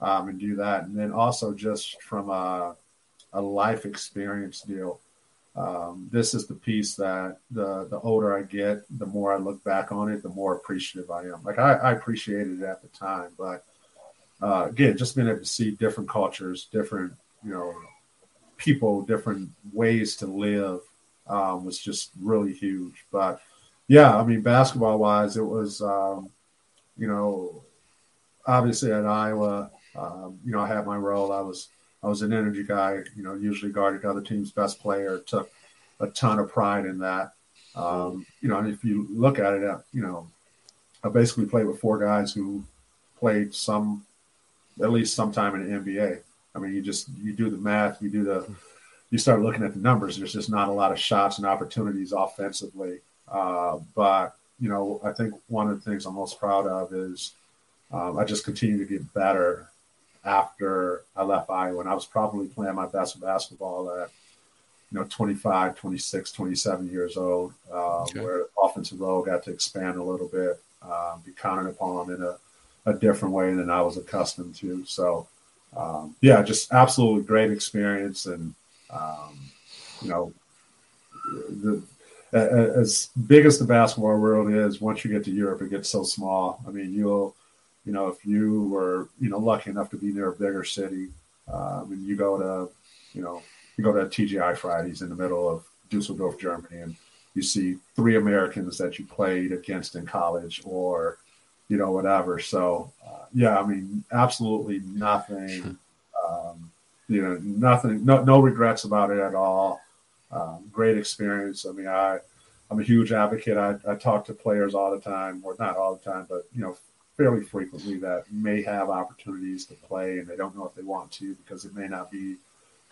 um, and do that. And then also just from a, a life experience deal, um, this is the piece that the the older I get, the more I look back on it, the more appreciative I am. Like I, I appreciated it at the time, but uh, again, just being able to see different cultures, different you know people, different ways to live um, was just really huge. But yeah, I mean, basketball wise, it was um, you know obviously at Iowa um, you know, I had my role. I was I was an energy guy. You know, usually guarded other team's best player. Took a ton of pride in that. Um, you know, and if you look at it, uh, you know, I basically played with four guys who played some, at least sometime in the NBA. I mean, you just you do the math, you do the, you start looking at the numbers. There's just not a lot of shots and opportunities offensively. Uh, but you know, I think one of the things I'm most proud of is um, I just continue to get better after I left Iowa. And I was probably playing my best basketball at, you know, 25, 26, 27 years old, uh, okay. where offensive role got to expand a little bit, um, be counted upon in a, a different way than I was accustomed to. So, um, yeah, just absolutely great experience. And, um, you know, the, as big as the basketball world is, once you get to Europe, it gets so small. I mean, you'll you know, if you were, you know, lucky enough to be near a bigger city, um, and you go to, you know, you go to TGI Fridays in the middle of Dusseldorf, Germany, and you see three Americans that you played against in college or, you know, whatever. So, uh, yeah, I mean, absolutely nothing, um, you know, nothing, no, no regrets about it at all. Um, great experience. I mean, I, I'm a huge advocate. I, I talk to players all the time, or not all the time, but you know, fairly frequently that may have opportunities to play and they don't know if they want to because it may not be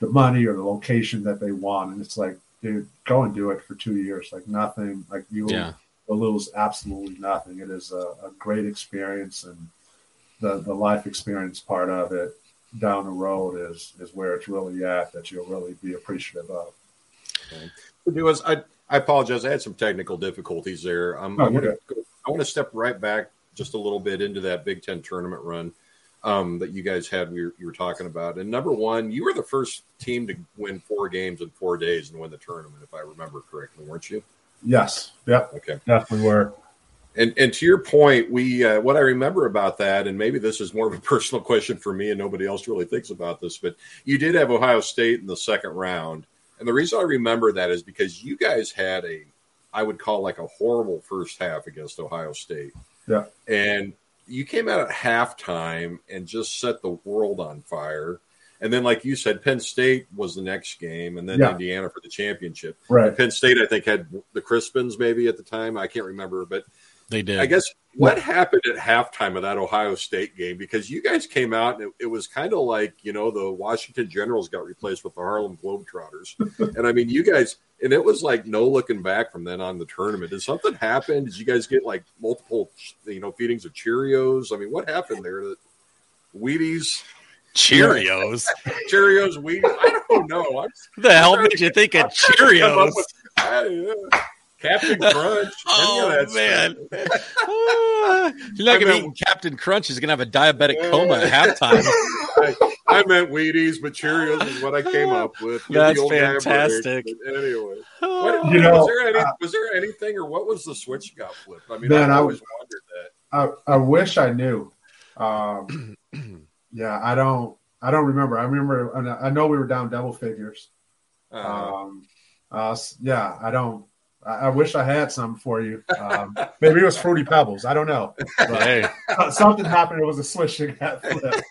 the money or the location that they want. And it's like, dude, go and do it for two years. Like nothing, like you yeah. will lose absolutely nothing. It is a, a, great experience and the, the life experience part of it down the road is, is where it's really at that you'll really be appreciative of. Okay. Was I, I apologize. I had some technical difficulties there. Um, No, I, want to, I want to step right back just a little bit into that Big Ten tournament run um, that you guys had. We were, you were talking about, and number one, you were the first team to win four games in four days and win the tournament, if I remember correctly, weren't you? Yes. Yep. Okay. Definitely were. And and to your point, we uh, what I remember about that, and maybe this is more of a personal question for me, and nobody else really thinks about this, but you did have Ohio State in the second round, and the reason I remember that is because you guys had a, I would call like a horrible first half against Ohio State, Yeah. and you came out at halftime and just set the world on fire. And then, like you said, Penn State was the next game, and then Yeah. Indiana for the championship. Right. Penn State, I think, had the Crispins maybe at the time. I can't remember, but They did. I guess what happened at halftime of that Ohio State game because you guys came out and it, it was kind of like you know the Washington Generals got replaced with the Harlem Globetrotters, and I mean you guys and it was like no looking back from then on the tournament. Did something happen? Did you guys get like multiple you know feedings of Cheerios? I mean, what happened there? The Wheaties, Cheerios. Cheerios, Wheaties. I don't know. I'm, the hell made you think of I'm trying to come up Cheerios? with- I. Captain Crunch. Oh man, stuff. You're not I gonna be meant- eating Captain Crunch. He's gonna have a diabetic coma at halftime. I, I meant Wheaties, but Cheerios is what I came up with. Give That's old guy a break. fantastic. Anyway, what, You know, was there any, uh, was there anything, or what was the switch got flipped? I mean, Man, I I always was- wondered that. I, I wish I knew. Um, yeah, I don't. I don't remember. I remember. I know we were down double figures. Uh, Um, uh, yeah, I don't. I, I wish I had some for you. Um, maybe it was fruity pebbles. I don't know. But Hey, something happened. It was a switch that got flipped.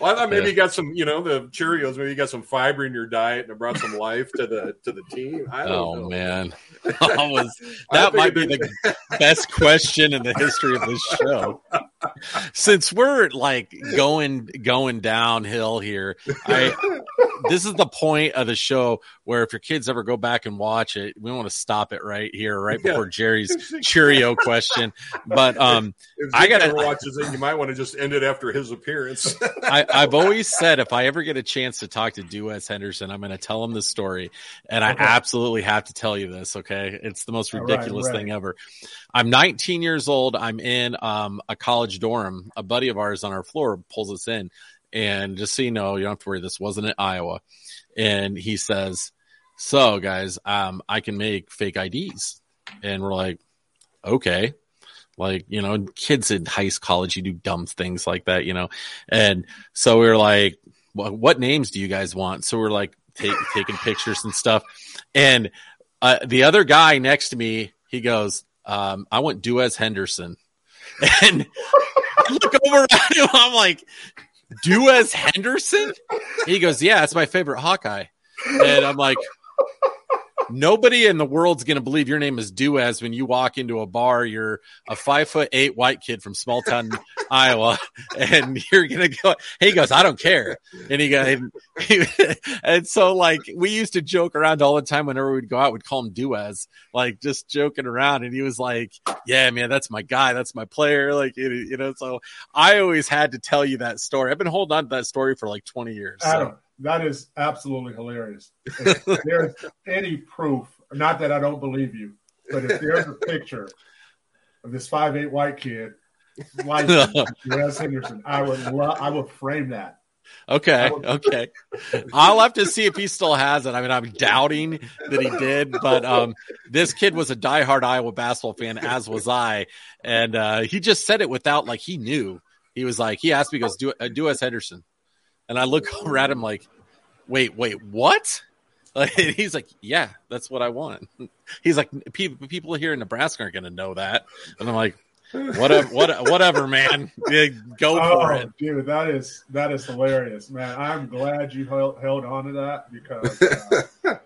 well, I thought maybe Yeah. you got some, you know, the Cheerios. Maybe you got some fiber in your diet and it brought some life to the to the team. I don't oh know. man, that was I that might be the best question in the history of this show. Since we're like going going downhill here, I this is the point of the show where if your kids ever go back and watch it, we want to stop it right here, right Yeah. before Gerry's Cheerio question. But um, If I gotta- watches it, you might want to just end it after his appearance. I, I've always said if I ever get a chance to talk to Duez Henderson, I'm going to tell him the story, and I Okay. absolutely have to tell you this. Okay, it's the most All right, ridiculous right. thing ever. I'm 19 years old. I'm in um, a college dorm. A buddy of ours on our floor pulls us in, and just so you know, you don't have to worry. This wasn't in Iowa, and he says, "So guys, um, I can make fake IDs," and we're like, "Okay." Like, you know, kids in high school, college, you do dumb things like that, you know? And so we were like, what, what names do you guys want? So we're like take, taking pictures and stuff. And uh, the other guy next to me, he goes, um, I want Duez Henderson. And I look over at him, I'm like, Duez Henderson? He goes, Yeah, it's my favorite Hawkeye. And I'm like, Nobody in the world's going to believe your name is Duez when you walk into a bar. You're a five foot eight white kid from small town Iowa, and you're going to go. He goes, I don't care. And he goes, and, and so like we used to joke around all the time whenever we'd go out, we'd call him Duez, like just joking around. And he was like, Yeah, man, that's my guy. That's my player. Like, you know, so I always had to tell you that story. I've been holding on to that story for like 20 years. So. That is absolutely hilarious. If there's any proof, not that I don't believe you, but if there's a picture of this five eight white kid, like Wes Henderson, I would I would frame that. Okay, okay. I'll have to see if he still has it. I mean, I'm doubting that he did, but um, this kid was a diehard Iowa basketball fan, as was I, and uh, he just said it without like he knew. He was like, he asked me, he goes, "Do uh, Duez Henderson," and I look over at him like, "Wait, wait, what?" Like, he's like, "Yeah, that's what I want." He's like, "People, people here in Nebraska aren't going to know that," and I'm like, "Whatever, what, whatever, man. Yeah, Go for oh, it." dude, that is that is hilarious, man. I'm glad you held, held on to that because, uh,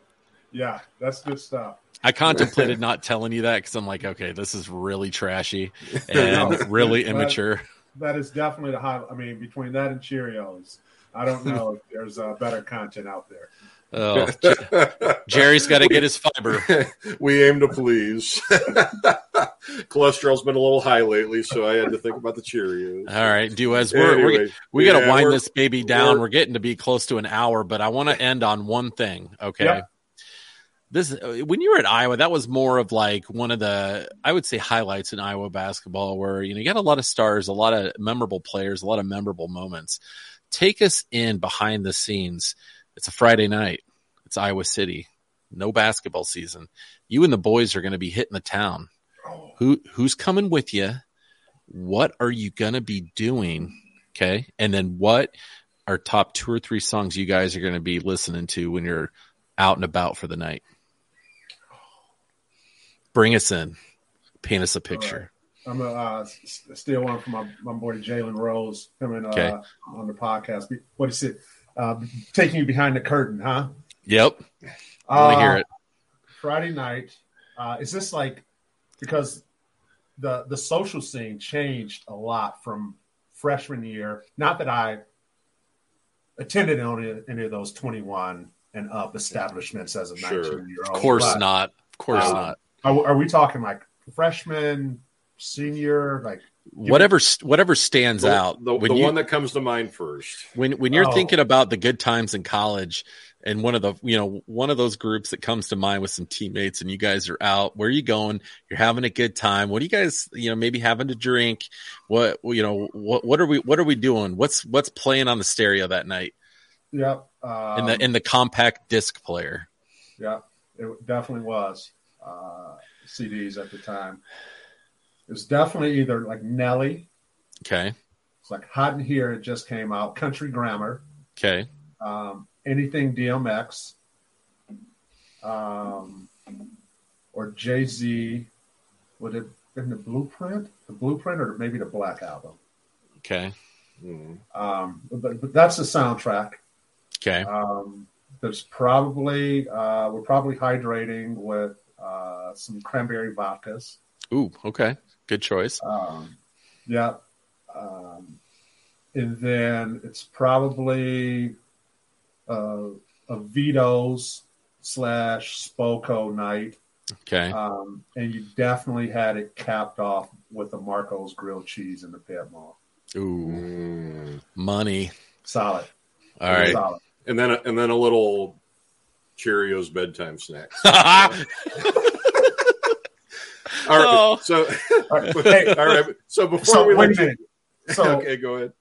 yeah, that's good stuff. I contemplated not telling you that because I'm like, okay, this is really trashy and really That- immature. That is definitely the high. I mean, between that and Cheerios, I don't know if there's uh, better content out there. Oh, Gerry's got to get his fiber. we aim to please. Cholesterol's been a little high lately, so I had to think about the Cheerios. All right, Duez we're, we're Anyway, we got to yeah, wind this baby down. we're- We're, getting to be close to an hour, but I want to end on one thing. Okay. Yep. this uh, when you were at Iowa, that was more of like one of the I would say highlights in Iowa basketball, where you know you got a lot of stars, a lot of memorable players, a lot of memorable moments. Take us in behind the scenes. It's a Friday night. It's Iowa City. No basketball season. You and the boys are going to be hitting the town. Oh. Who who's coming with you? What are you going to be doing? Okay, and then what are top two or three songs you guys are going to be listening to when you're out and about for the night? Bring us in. Paint us a picture. I'm gonna uh, steal one from my, my boy Jalen Rose coming uh, Okay. on the podcast. What is it? Uh, taking you behind the curtain, huh? Yep. I want to hear Uh, it. Friday night. Uh, is this like because the the social scene changed a lot from freshman year? Not that I attended any, any of those 21 and up establishments as a Sure. 19 year old. Of course not. Of course not. Are, are we talking like freshman, senior, like Whatever whatever stands The- out. the, when the you- one that comes to mind first. when when you're Oh. thinking about the good times in college and one of the you know one of those groups that comes to mind with some teammates and you guys are out where are you going you're having a good time what are you guys you know maybe having to drink what you know what what are we what are we doing what's what's playing on the stereo that night Yep. Um, in the in the compact disc player Yeah, it definitely was uh, CDs at the time. It was definitely either like Nelly. okay It's like Hot in Here. It just came out. Country Grammar. okay Um, anything DMX. Um, or Jay Z. Would it been the Blueprint? The Blueprint, or maybe the Black Album. okay Um, but, but that's the soundtrack. okay Um, there's probably uh, we're probably hydrating with uh, some cranberry vodkas. ooh okay good choice Um, yeah, um, and then it's probably uh, a Vito's slash Spoko night. okay Um, and you definitely had it capped off with the Marco's grilled cheese in the Ped Mall. ooh money Solid. all right Solid. And then and then a little Cheerios bedtime snack. All right. Oh. So All right, hey, all right. So before So we wait let a you, minute. So okay, go ahead.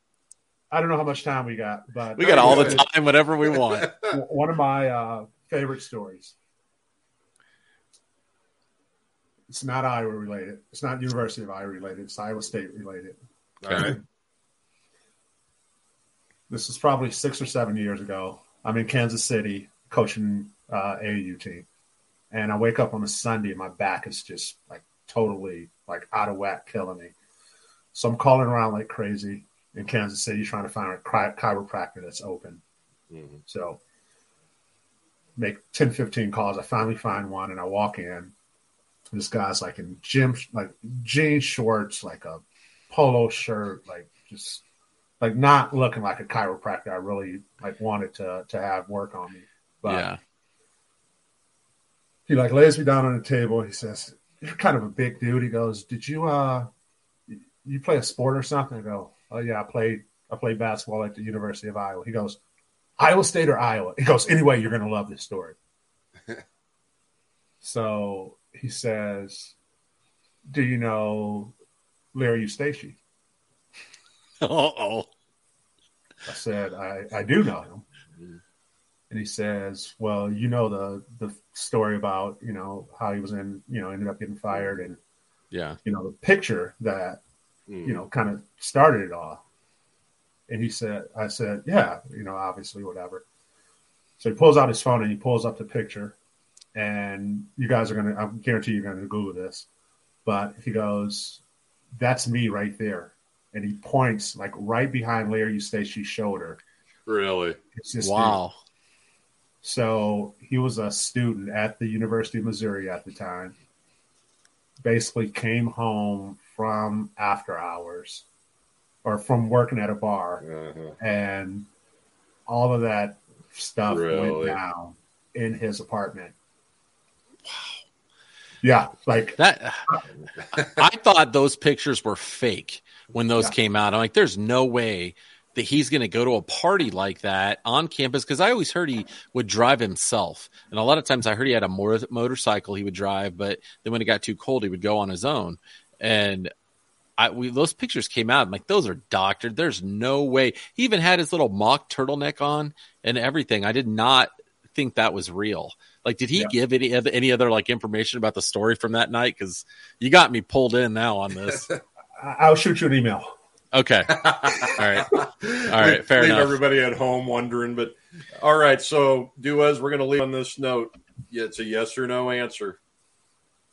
I don't know how much time we got, but we got all the time whatever we want one of my uh, favorite stories. It's not Iowa related. It's not University of Iowa related. It's Iowa State related. All right. This was probably six or seven years ago. I'm in Kansas City coaching uh, AAU team, and I wake up on a Sunday and my back is just like totally like out of whack, killing me. So I'm calling around like crazy in Kansas City trying to find a chi- chiropractor that's open. Mm-hmm. So make 10, 15 calls. I finally find one and I walk in. This guy's like in gym, like jean shorts, like a polo shirt, like just like not looking like a chiropractor. I really like wanted to to have work on me. But yeah he like lays me down on the table. He says, "You're kind of a big dude." He goes, "Did you uh, you play a sport or something?" I go, "Oh yeah, I played. I played basketball at the University of Iowa." He goes, "Iowa State or Iowa?" He goes, "Anyway, you're gonna love this story." so he says, "Do you know Larry Eustachy?" Uh oh I said, I, I do know him. And he says, Well, you know the the story about, you know, how he was in, you know, ended up getting fired and yeah you know, the picture that, you hmm. know, kind of started it all. And he said, I said, Yeah, you know, obviously, whatever. So he pulls out his phone and he pulls up the picture. And you guys are gonna I guarantee you're gonna Google this. But he goes, That's me right there. And he points like right behind Larry Eustachy's shoulder. Really? It's just wow so he was a student at the University of Missouri at the time. Basically, came home from after hours or from working at a bar, Uh-huh. and all of that stuff went down in his apartment. Wow. Yeah, like that I thought those pictures were fake when those Yeah. came out. I'm like, there's no way that he's going to go to a party like that on campus because I always heard he would drive himself, and a lot of times I heard he had a motor- motorcycle he would drive, but then when it got too cold, he would go on his own. And I, we, those pictures came out. I'm like, those are doctored. There's no way. He even had his little mock turtleneck on and everything. I did not think that was real. Like, did he Yeah. give any other, any other like information about the story from that night? Because you got me pulled in now on this. I'll shoot you an email. Okay. All right. All right. Fair leave enough. everybody at home wondering, but all right. So, Duez, we're going to leave on this note. Yeah, it's a yes or no answer.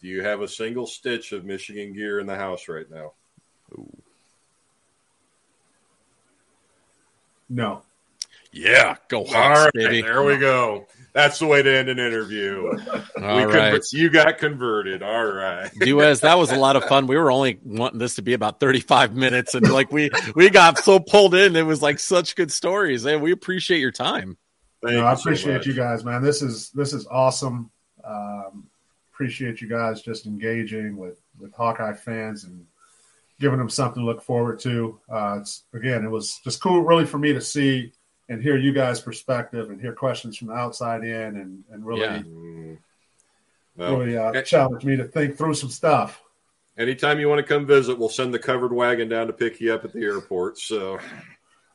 Do you have a single stitch of Michigan gear in the house right now? No. Yeah. Go All Hawks, right, baby. there we go. That's the way to end an interview. All We right. conver- you got converted. All right. Duez, that was a lot of fun. We were only wanting this to be about 35 minutes and like we we got so pulled in. It was like such good stories. And we appreciate your time. Thank No, I you so appreciate much. you guys, man. This is this is awesome. Um, appreciate you guys just engaging with with Hawkeye fans and giving them something to look forward to. Uh, it's again, it was just cool, really, for me to see and hear you guys' perspective and hear questions from the outside in, and and really Yeah. Well, really uh, a- challenged me to think through some stuff. anytime you want to come visit, we'll send the covered wagon down to pick you up at the airport. So,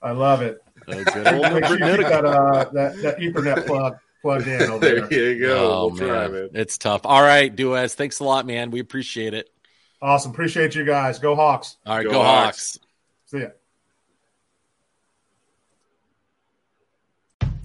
I love it. Good old Make sure you number- keep that uh, that that Ethernet plug plugged in over there there. you go. Oh, we'll try, man. man. It's tough. All right, Duez. Thanks a lot, man. We appreciate it. Awesome. Appreciate you guys. Go Hawks. All right, Go go, Hawks. Hawks. See ya.